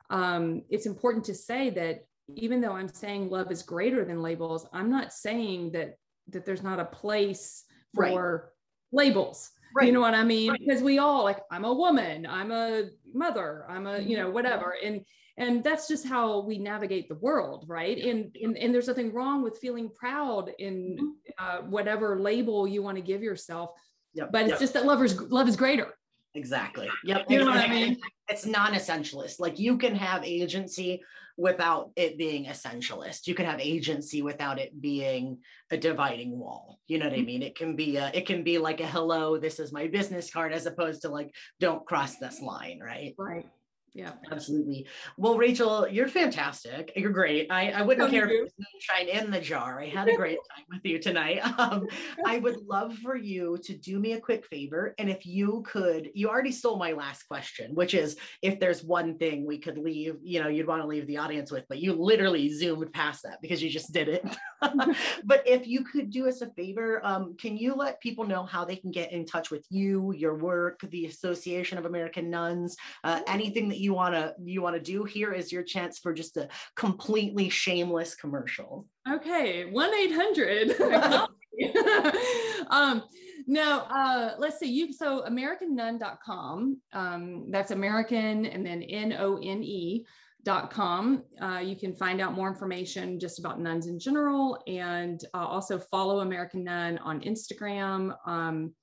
Speaker 1: um, it's important to say that even though i'm saying love is greater than labels i'm not saying that that there's not a place for right. labels. Right. You know what I mean? Right. Because we all like, I'm a woman, I'm a mother, I'm a, you know, mm-hmm. whatever. And and that's just how we navigate the world, right? And and, and there's nothing wrong with feeling proud in mm-hmm. uh, whatever label you want to give yourself. Yep. But it's yep. just that love is love is greater.
Speaker 2: Exactly. Yep. You know what I mean? It's non-essentialist. Like you can have agency without it being essentialist. You can have agency without it being a dividing wall. You know what I mm-hmm. mean? It can be a, it can be like a hello, this is my business card, as opposed to like, don't cross this line, right?
Speaker 1: Right. Yeah,
Speaker 2: absolutely. Well, Rachel, you're fantastic. You're great. I, I wouldn't care if moonshine in the jar. I had a great *laughs* time with you tonight. *laughs* Um, I would love for you to do me a quick favor. And if you could, you already stole my last question, which is if there's one thing we could leave, you know, you'd want to leave the audience with, but you literally zoomed past that because you just did it. *laughs* but if you could do us a favor, um, can you let people know how they can get in touch with you, your work, the Association of American Nones, uh, anything that you want to you want to do here is your chance for just a completely shameless commercial.
Speaker 1: Okay 1-800 *laughs* *laughs* um no uh let's see you so americannone.com um that's american and then n-o-n-e dot com. Uh, you can find out more information just about nones in general and uh, also follow american none on instagram um,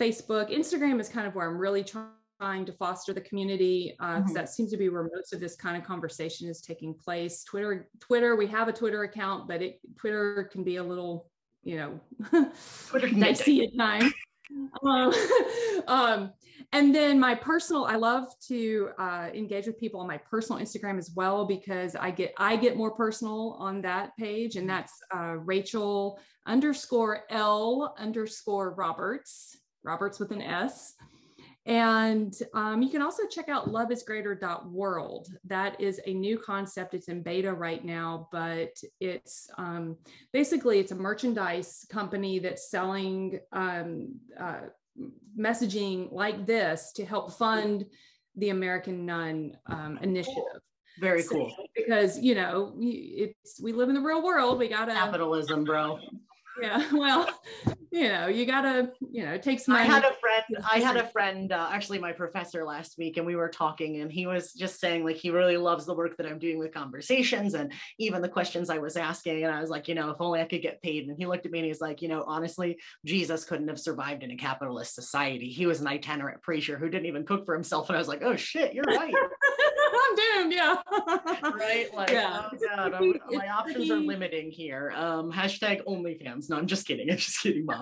Speaker 1: facebook. Instagram is kind of where i'm really trying trying to foster the community uh, mm-hmm. that seems to be where most of this kind of conversation is taking place. Twitter twitter we have a twitter account but it twitter can be a little you know *laughs* dicey at times. Um, *laughs* um, and then my personal i love to uh, engage with people on my personal instagram as well because i get i get more personal on that page and that's uh, rachel underscore l underscore roberts roberts with an s and um, you can also check out loveisgreater.world. That is a new concept. It's in beta right now, but it's um, basically it's a merchandise company that's selling um, uh, messaging like this to help fund the American None um, initiative.
Speaker 2: Very so, cool.
Speaker 1: Because you know, it's we live in the real world. We gotta
Speaker 2: capitalism, bro
Speaker 1: yeah *laughs* well you know you gotta you know it takes money.
Speaker 2: i had a friend i had a friend uh, actually my professor last week and we were talking and he was just saying like he really loves the work that i'm doing with conversations and even the questions i was asking and i was like you know if only i could get paid and he looked at me and he's like you know honestly jesus couldn't have survived in a capitalist society he was an itinerant preacher who didn't even cook for himself and i was like oh shit you're *laughs* right
Speaker 1: I'm doomed. Yeah.
Speaker 2: right. *laughs* Like, yeah. oh God, my *laughs* options are limiting here. Um, hashtag OnlyFans. No, I'm just kidding. I'm just kidding, mom.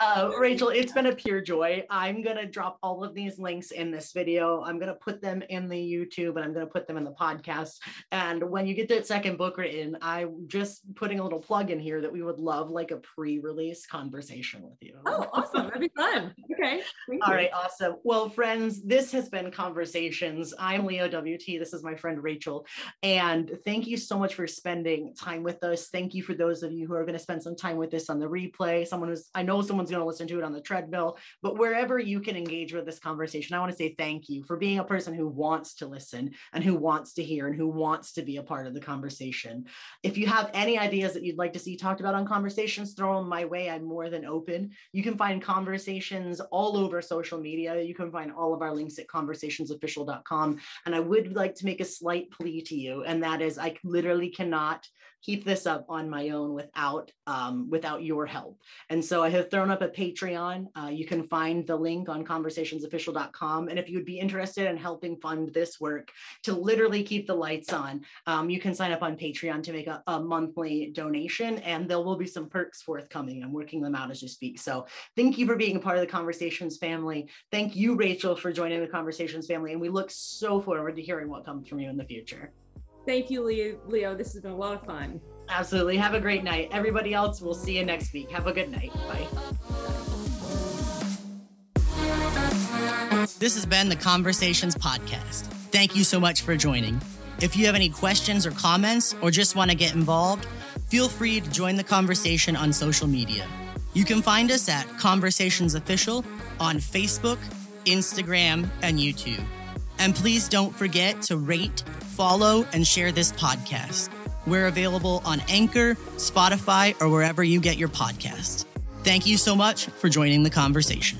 Speaker 2: uh, Rachel, it's been a pure joy. I'm going to drop all of these links in this video. I'm going to put them in the YouTube and I'm going to put them in the podcast. And when you get that second book written, I'm just putting a little plug in here that we would love like a pre release conversation with you.
Speaker 1: Oh, awesome. That'd be fun. Okay.
Speaker 2: All right. Awesome. Well, friends, this has been Conversations. I'm Leo WT. This is my friend Rachel. And thank you so much for spending time with us. Thank you for those of you who are going to spend some time with us on the replay. Someone who's, I know someone's going to listen to it on the treadmill, but wherever you can engage with this conversation, I want to say thank you for being a person who wants to listen and who wants to hear and who wants to be a part of the conversation. If you have any ideas that you'd like to see talked about on conversations, throw them my way. I'm more than open. You can find conversations all over social media. You can find all of our links at conversationsofficial.com. And I would like to make a slight plea to you, and that is I literally cannot keep this up on my own without um, without your help. And so I have thrown up a Patreon. Uh, you can find the link on conversationsofficial.com. And if you would be interested in helping fund this work to literally keep the lights on, um, you can sign up on Patreon to make a, a monthly donation, and there will be some perks forthcoming. I'm working them out as you speak. So thank you for being a part of the Conversations family. Thank you, Rachel, for joining the Conversations family. And we look so forward to hearing what comes from you in the future.
Speaker 1: Thank you, Leo. Leo. This has been a lot of fun.
Speaker 2: Absolutely. Have a great night. Everybody else, we'll see you next week. Have a good night. Bye.
Speaker 3: This has been the Conversations Podcast. Thank you so much for joining. If you have any questions or comments, or just want to get involved, feel free to join the conversation on social media. You can find us at Conversations Official on Facebook, Instagram, and YouTube. And please don't forget to rate, follow, and share this podcast. We're available on Anchor, Spotify, or wherever you get your podcasts. Thank you so much for joining the conversation.